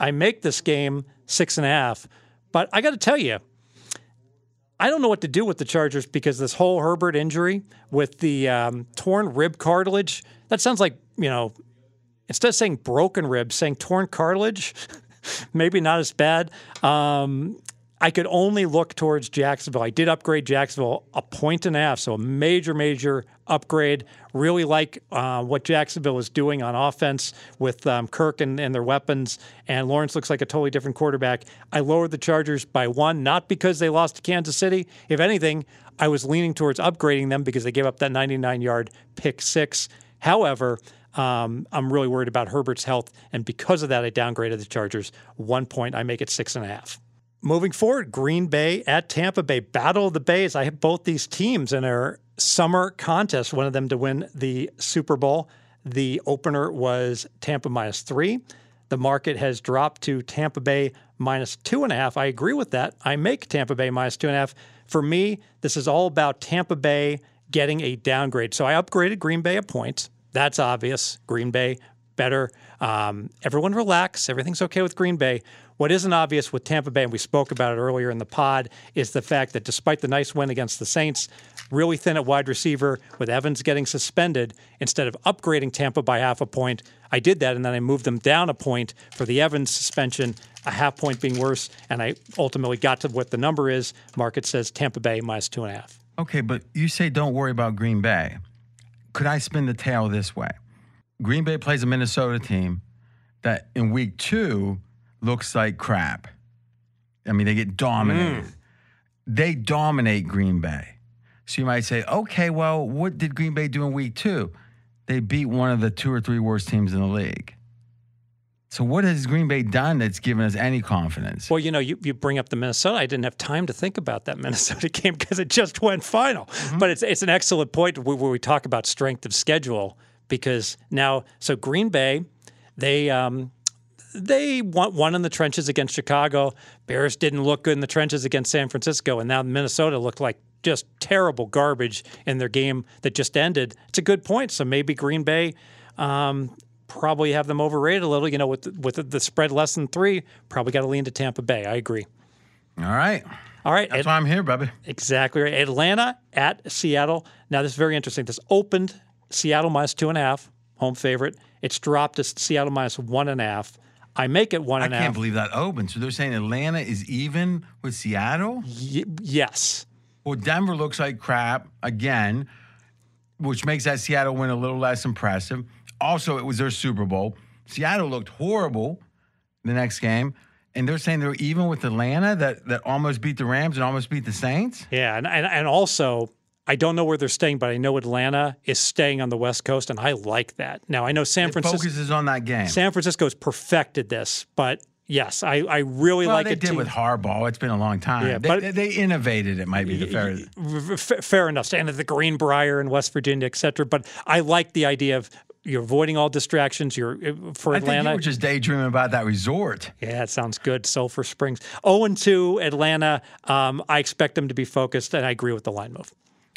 I make this game six and a half, but I got to tell you, I don't know what to do with the Chargers because this whole Herbert injury with the um, torn rib cartilage. That sounds like you know, instead of saying broken rib, saying torn cartilage. Maybe not as bad. Um, I could only look towards Jacksonville. I did upgrade Jacksonville a point and a half, so a major, major upgrade. Really like uh, what Jacksonville is doing on offense with um, Kirk and, and their weapons, and Lawrence looks like a totally different quarterback. I lowered the Chargers by one, not because they lost to Kansas City. If anything, I was leaning towards upgrading them because they gave up that 99 yard pick six. However, um, I'm really worried about Herbert's health, and because of that, I downgraded the Chargers one point. I make it six and a half. Moving forward, Green Bay at Tampa Bay. Battle of the Bays. I have both these teams in our summer contest, one of them to win the Super Bowl. The opener was Tampa minus three. The market has dropped to Tampa Bay minus two and a half. I agree with that. I make Tampa Bay minus two and a half. For me, this is all about Tampa Bay getting a downgrade. So I upgraded Green Bay a point. That's obvious. Green Bay better. Um, everyone relax. Everything's okay with Green Bay. What isn't obvious with Tampa Bay, and we spoke about it earlier in the pod, is the fact that despite the nice win against the Saints, really thin at wide receiver with Evans getting suspended, instead of upgrading Tampa by half a point, I did that and then I moved them down a point for the Evans suspension, a half point being worse, and I ultimately got to what the number is. Market says Tampa Bay minus two and a half. Okay, but you say don't worry about Green Bay. Could I spin the tale this way? Green Bay plays a Minnesota team that in week two looks like crap. I mean, they get dominated. They dominate Green Bay. So you might say, okay, well, what did Green Bay do in week two? They beat one of the two or three worst teams in the league. So what has Green Bay done that's given us any confidence? Well, you know, you, you bring up the Minnesota. I didn't have time to think about that Minnesota game because it just went final. But it's it's an excellent point where, where we talk about strength of schedule because now, so Green Bay, they um, they won, in the trenches against Chicago. Bears didn't look good in the trenches against San Francisco, and now Minnesota looked like just terrible garbage in their game that just ended. It's a good point. So maybe Green Bay. Um, Probably have them overrated a little, you know, with the, with the spread less than three. Probably got to lean to Tampa Bay. I agree. All right. All right, That's Ed- why I'm here, baby. Exactly right. Atlanta at Seattle. Now, this is very interesting. This opened Seattle minus two and a half, home favorite. It's dropped to Seattle minus one and a half. I make it one I and a half. can't believe that opened. So they're saying Atlanta is even with Seattle? Y- yes. Well, Denver looks like crap again, which makes that Seattle win a little less impressive. Also, it was their Super Bowl. Seattle looked horrible the next game, and they're saying they're even with Atlanta that, that almost beat the Rams and almost beat the Saints. Yeah. And, and, and also, I don't know where they're staying, but I know Atlanta is staying on the West Coast, and I like that. Now, I know San It Francisco. focuses on that game. San Francisco's perfected this, but yes, I, I really well, like they a did team. with Harbaugh. It's been a long time. Yeah, they, but- they, they innovated. It might be the fair. Fair enough. At the Greenbrier in West Virginia, et cetera. But I like the idea of you're avoiding all distractions. You're uh, for I think Atlanta. you were just daydreaming about that resort. yeah, it sounds good. Sulphur Springs. 0 and 2, Atlanta. Um, I expect them to be focused, and I agree with the line move.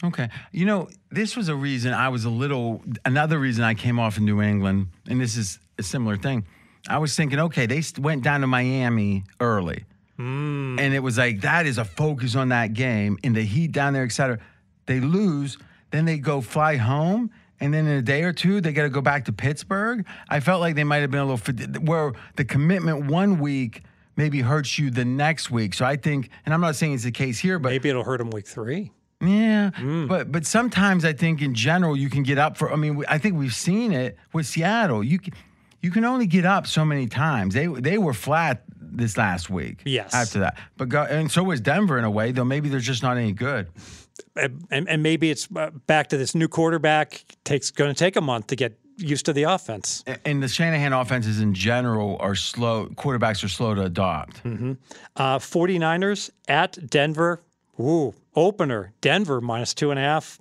Okay. You know, this was a reason I was a little, another reason I came off in New England, and this is a similar thing. I was thinking, okay, they went down to Miami early. Hmm. And it was like, that is a focus on that game and the heat down there, et cetera. They lose, then they go fly home. And then in a day or two, they got to go back to Pittsburgh. I felt like they might have been a little, where the commitment one week maybe hurts you the next week. So I think, and I'm not saying it's the case here, but Maybe it'll hurt them week three. Yeah, Mm. but but sometimes I think in general you can get up for. I mean, I think we've seen it with Seattle. You can, you can only get up so many times. They they were flat this last week. Yes. After that, but go, and so was Denver in a way. Though maybe they're just not any good. And, and, maybe it's uh, back to this new quarterback. Takes going to take a month to get used to the offense. And the Shanahan offenses in general are slow. Quarterbacks are slow to adopt. Uh, 49ers at Denver. Ooh, opener. Denver minus two and a half.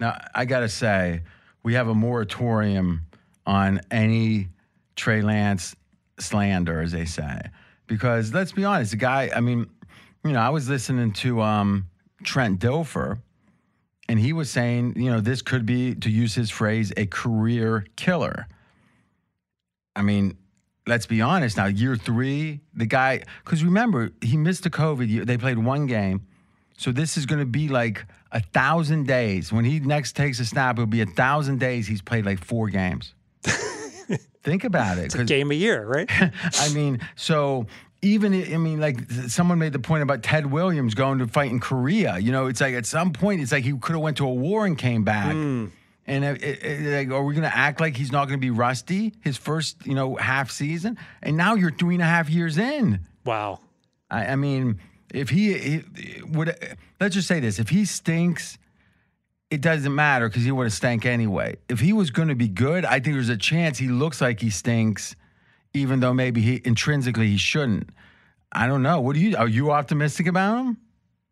Now I gotta say, we have a moratorium on any Trey Lance slander, as they say, because let's be honest, the guy. I mean, you know, I was listening to um, Trent Dilfer, and he was saying, you know, this could be, to use his phrase, a career killer. I mean, let's be honest. Now, year three, the guy, because remember, he missed the COVID year. They played one game. So this is going to be like a thousand days. When he next takes a snap, it'll be a thousand days. He's played like four games. Think about it. It's a Game a year, right? I mean, so even I mean, like someone made the point about Ted Williams going to fight in Korea. You know, it's like at some point, it's like he could have went to a war and came back. Hmm. And it, it, it- like, are we going to act like he's not going to be rusty his first, you know, half season? And now you're three and a half years in. Wow. I, I mean, if he, he would, let's just say this: if he stinks, it doesn't matter because he would have stank anyway. If he was going to be good, I think there's a chance he looks like he stinks, even though maybe he intrinsically he shouldn't. I don't know. What do you? Are you optimistic about him?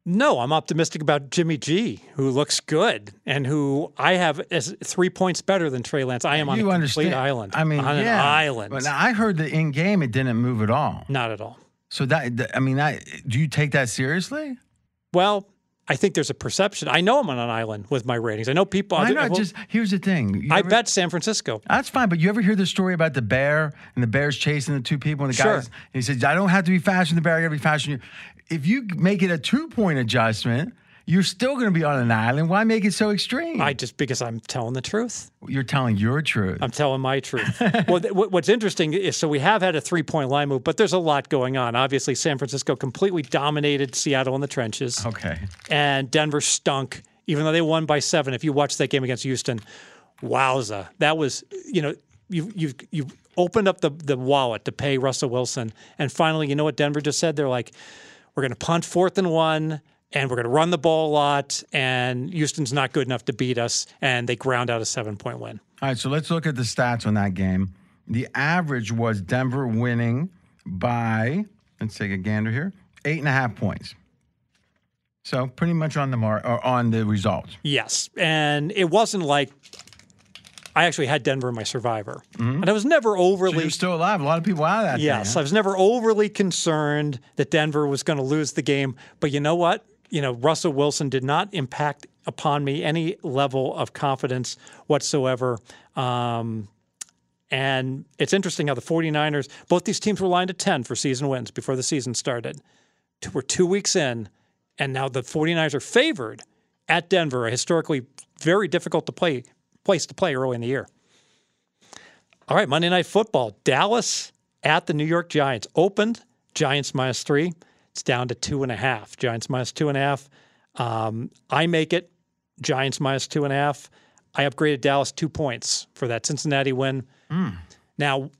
No, I'm optimistic about Jimmy G, who looks good and who I have as three points better than Trey Lance. I am on you a understand? complete island. I mean, on yeah, an island. But I heard that in game it didn't move at all. Not at all. So that I mean, that do you take that seriously? Well, I think there's a perception. I know I'm on an island with my ratings. I know people. I I, know. Just here's the thing. You I ever- bet San Francisco. That's fine, but you ever hear the story about the bear and the bear's chasing the two people and the Sure. guys? And he says, "I don't have to be faster than the bear. I got to be faster than you." If you make it a two point adjustment, you're still going to be on an island. Why make it so extreme? I just because I'm telling the truth. you're telling your truth. I'm telling my truth. well, th- what's interesting is so we have had a three point line move, but there's a lot going on. Obviously, San Francisco completely dominated Seattle in the trenches, okay. and Denver stunk, even though they won by seven. If you watch that game against Houston, wowza, that was you know you you you opened up the the wallet to pay Russell Wilson, and finally, you know what Denver just said? They're like, we're going to punt fourth and one. And we're going to run the ball a lot, and Houston's not good enough to beat us, and they ground out a seven point win. All right, so let's look at the stats on that game. The average was Denver winning by, let's take a gander here, eight and a half points. So pretty much on the mar- or on the results. Yes, and it wasn't like I actually had Denver in my survivor, and I was never Mm-hmm. So overly. you're still alive. A lot of people out of that. thing, yes, huh? I was never overly concerned that Denver was going to lose the game. But you know what? You know, Russell Wilson did not impact upon me any level of confidence whatsoever. Um, and it's interesting how the 49ers, both these teams were lined at 10 for season wins before the season started. We're two weeks in, and now the 49ers are favored at Denver, a historically very difficult to play place to play early in the year. All right, Monday Night Football. Dallas at the New York Giants. Opened, Giants minus three. It's down to two and a half. Giants minus two and a half. Um, I make it Giants minus two and a half. I upgraded Dallas two points for that Cincinnati win. Now,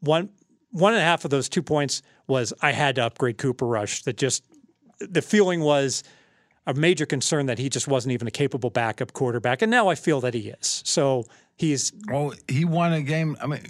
one one and a half of those two points was I had to upgrade Cooper Rush. That just the feeling was a major concern that he just wasn't even a capable backup quarterback, and now I feel that he is. So he's, Well, he won a game. I mean,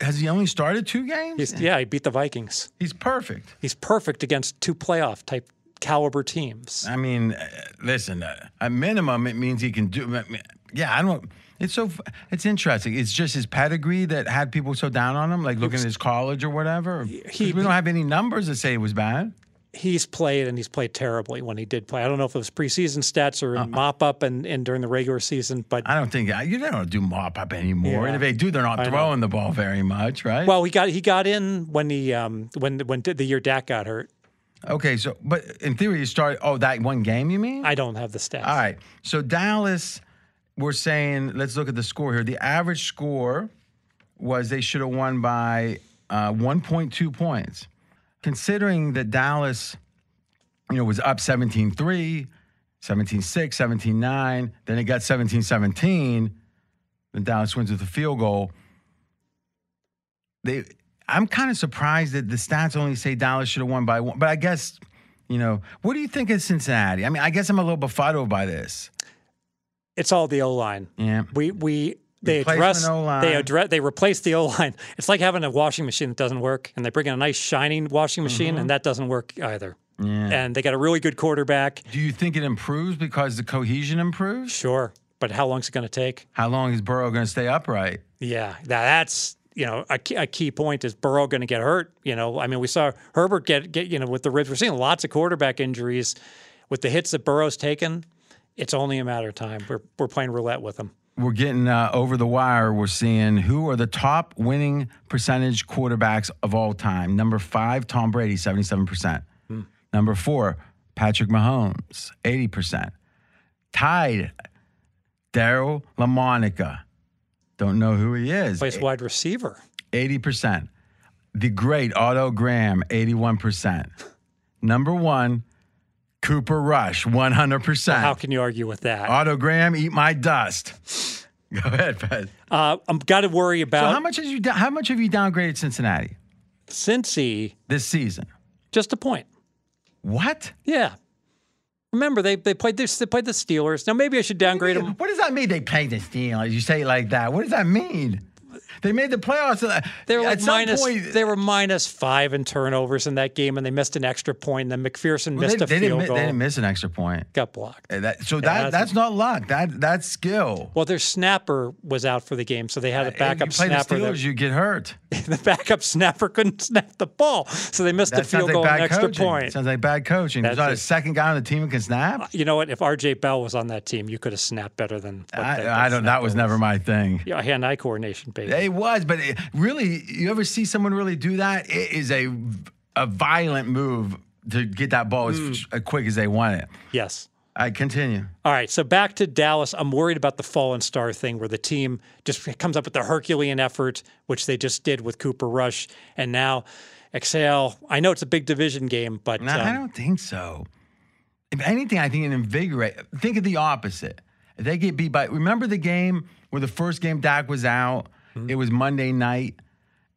has he only started two games? he's yeah, he beat the Vikings. He's perfect. He's perfect against two playoff type caliber teams. I mean, uh, listen, uh, at minimum, it means he can do. I mean, Yeah, I don't. It's so. It's interesting. It's just his pedigree that had people so down on him, like looking at his college or whatever. he- we don't have any numbers that say it was bad. He's played and he's played terribly when he did play. I don't know if it was preseason stats or in mop up and, and during the regular season, but I don't think you don't do mop up anymore. Yeah. And if they do, they're not I know. throwing the ball very much, right? well, he got he got in when he um when when the year Dak got hurt. okay, so but in theory, you start. Oh, that one game, you mean? I don't have the stats. All right. So Dallas, we're saying, let's look at the score here. The average score was they should have won by uh, 1.2 points. Considering that Dallas, you know, was up 17 3, 17 6, 17 9, then it got 17 17, then Dallas wins with a field goal. They, I'm kind of surprised that the stats only say Dallas should have won by one, but I guess. You know, what do you think of Cincinnati? I mean, I guess I'm a little befuddled by this. It's all the O line. Yeah. We we they address they address they replace the O line. It's like having a washing machine that doesn't work, and they bring in a nice shining washing machine, and that doesn't work either. Mm-hmm. Yeah. And they got a really good quarterback. Do you think it improves because the cohesion improves? Sure, but how long is it going to take? How long is Burrow going to stay upright? Yeah, that, that's you know a key, a key point is Burrow going to get hurt. You know, I mean we saw Herbert get get you know with the ribs. We're seeing lots of quarterback injuries with the hits that Burrow's taken. It's only a matter of time. We're we're playing roulette with him. We're getting uh, over the wire. We're seeing who are the top winning percentage quarterbacks of all time. Number five, Tom Brady, 77%. Number four, Patrick Mahomes, 80%. Tied, Daryle Lamonica. Don't know who he is. Plays wide receiver. 80%. the great Otto Graham, 81%. Number one, Cooper Rush, 100%. How can you argue with that? Otto Graham, eat my dust. Go ahead, Fez. Uh, I'm got to worry about. So how much has you how much have you downgraded Cincinnati Cincy. this season? Just a point. What? Yeah. Remember they they played this they played the Steelers. Now maybe I should downgrade them. What does that mean? They played the Steelers. You say it like that. What does that mean? They made the playoffs. They were like minus. point- they were minus five in turnovers in that game, and they missed an extra point. And then McPherson Well, missed they, a they field goal. they didn't miss an extra point. got blocked. Uh, that- so that that's- that's not luck. That that's skill. Well, their snapper was out for the game, so they had a If backup you play snapper. the that- you get hurt. the backup snapper couldn't snap the ball, so they missed That a field goal like extra coaching. point. Sounds like bad coaching. There's That's not a second guy on the team who can snap. Uh, you know what? If RJ Bell was on that team, you could have snapped better than. What I, that- I don't. That was never my thing. Yeah, hand-eye coordination, baby. It was, but it, really, you ever see someone really do that? It is a a violent move to get that ball as, hmm. as quick as they want it. Yes. I continue. All right, so back to Dallas. I'm worried about the fallen star thing where the team just comes up with the Herculean effort, which they just did with Cooper Rush, and now exhale. I know it's a big division game, but No, I um, don't think so. If anything, I think it invigorate. Think of the opposite. If they get beat by, remember the game where the first game Dak was out. Hmm. It was Monday night,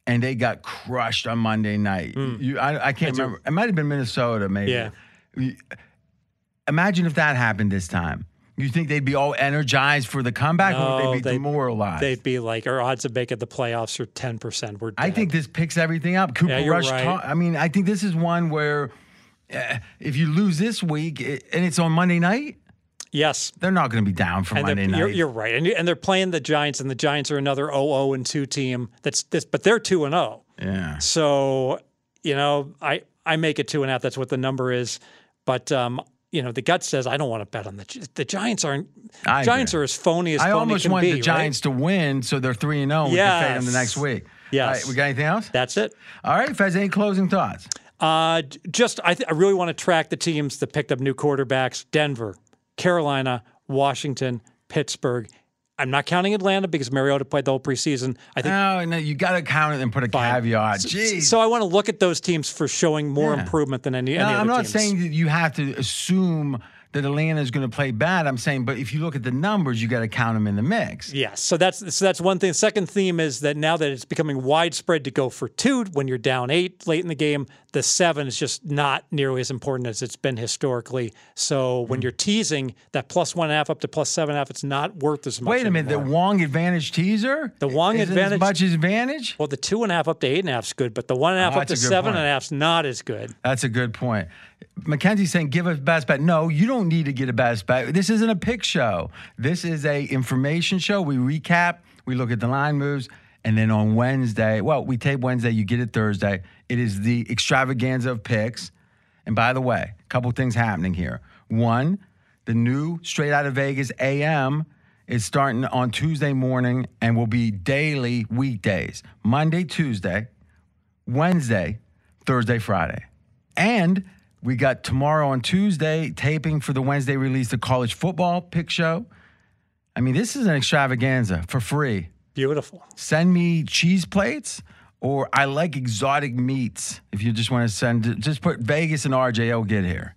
and they got crushed on Monday night. You, I, I can't remember. It might have been Minnesota, maybe. Yeah. You- Imagine if that happened this time. You think they'd be all energized for the comeback, or No, would they be they'd- demoralized? they'd be like, our odds of making the playoffs are 10%. We're I think this picks everything up. Cooper Yeah, Rush. right. ta- I mean, I think this is one where uh, if you lose this week it, and it's on Monday night, yes. they're not going to be down for And Monday night. you're, you're right, and, and they're playing the Giants, and the Giants are another 0-0 and two team. That's this, but they're two and oh. zero. yeah. So, you know, I I make it two and a half. That's what the number is. But um, you know, the gut says I don't want to bet on the the Giants. Aren't I Giants agree. are as phony as I phony almost want the right? Giants to win, so they're three and zero. We can fade them the next week. Yes. All right, we got anything else? That's it. All right, Fez. Any closing thoughts? Uh, just I, th- I really want to track the teams that picked up new quarterbacks: Denver, Carolina, Washington, Pittsburgh. I'm not counting Atlanta because Mariota played the whole preseason. I think. No, no, you got to count it and put a caveat. Jeez. So I want to look at those teams for showing more Yeah. improvement than any, No, any other I'm not teams. saying that you have to assume that Atlanta is going to play bad. I'm saying, but if you look at the numbers, you got to count them in the mix. Yes. So that's so that's one thing. Second theme is that now that it's becoming widespread to go for two when you're down eight late in the game, the seven is just not nearly as important as it's been historically. So when Hmm. you're teasing that plus one and a half up to plus seven and a half, it's not worth as much. Wait a minute, the. Wong advantage teaser? The Wong Isn't advantage- as much as advantage? well, the two and a half up to eight and a half is good, but the one and a half Oh, up to a seven point. and a half is not as good. That's a good point. Mackenzie's saying give us best bet. No, you don't need to get a best bet. This isn't a pick show. This is a information show. We recap, we look at the line moves, and then on Wednesday, well, we tape Wednesday, you get it Thursday. It is the extravaganza of picks. And by the way, a couple things happening here. One, the new Straight Out of Vegas AM is starting on Tuesday morning and will be daily weekdays. Monday, Tuesday, Wednesday, Thursday, Friday. And we got tomorrow on Tuesday taping for the Wednesday release the college football pick show. I mean, this is an extravaganza for free. Beautiful. Send me cheese plates or I like exotic meats. If you just want to send, just put Vegas and RJO get here.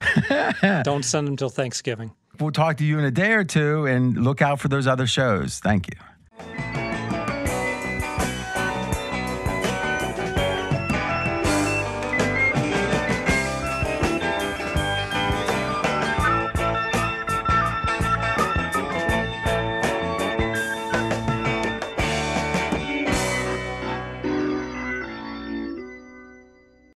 Don't send them till Thanksgiving. We'll talk to you in a day or two and look out for those other shows. Thank you.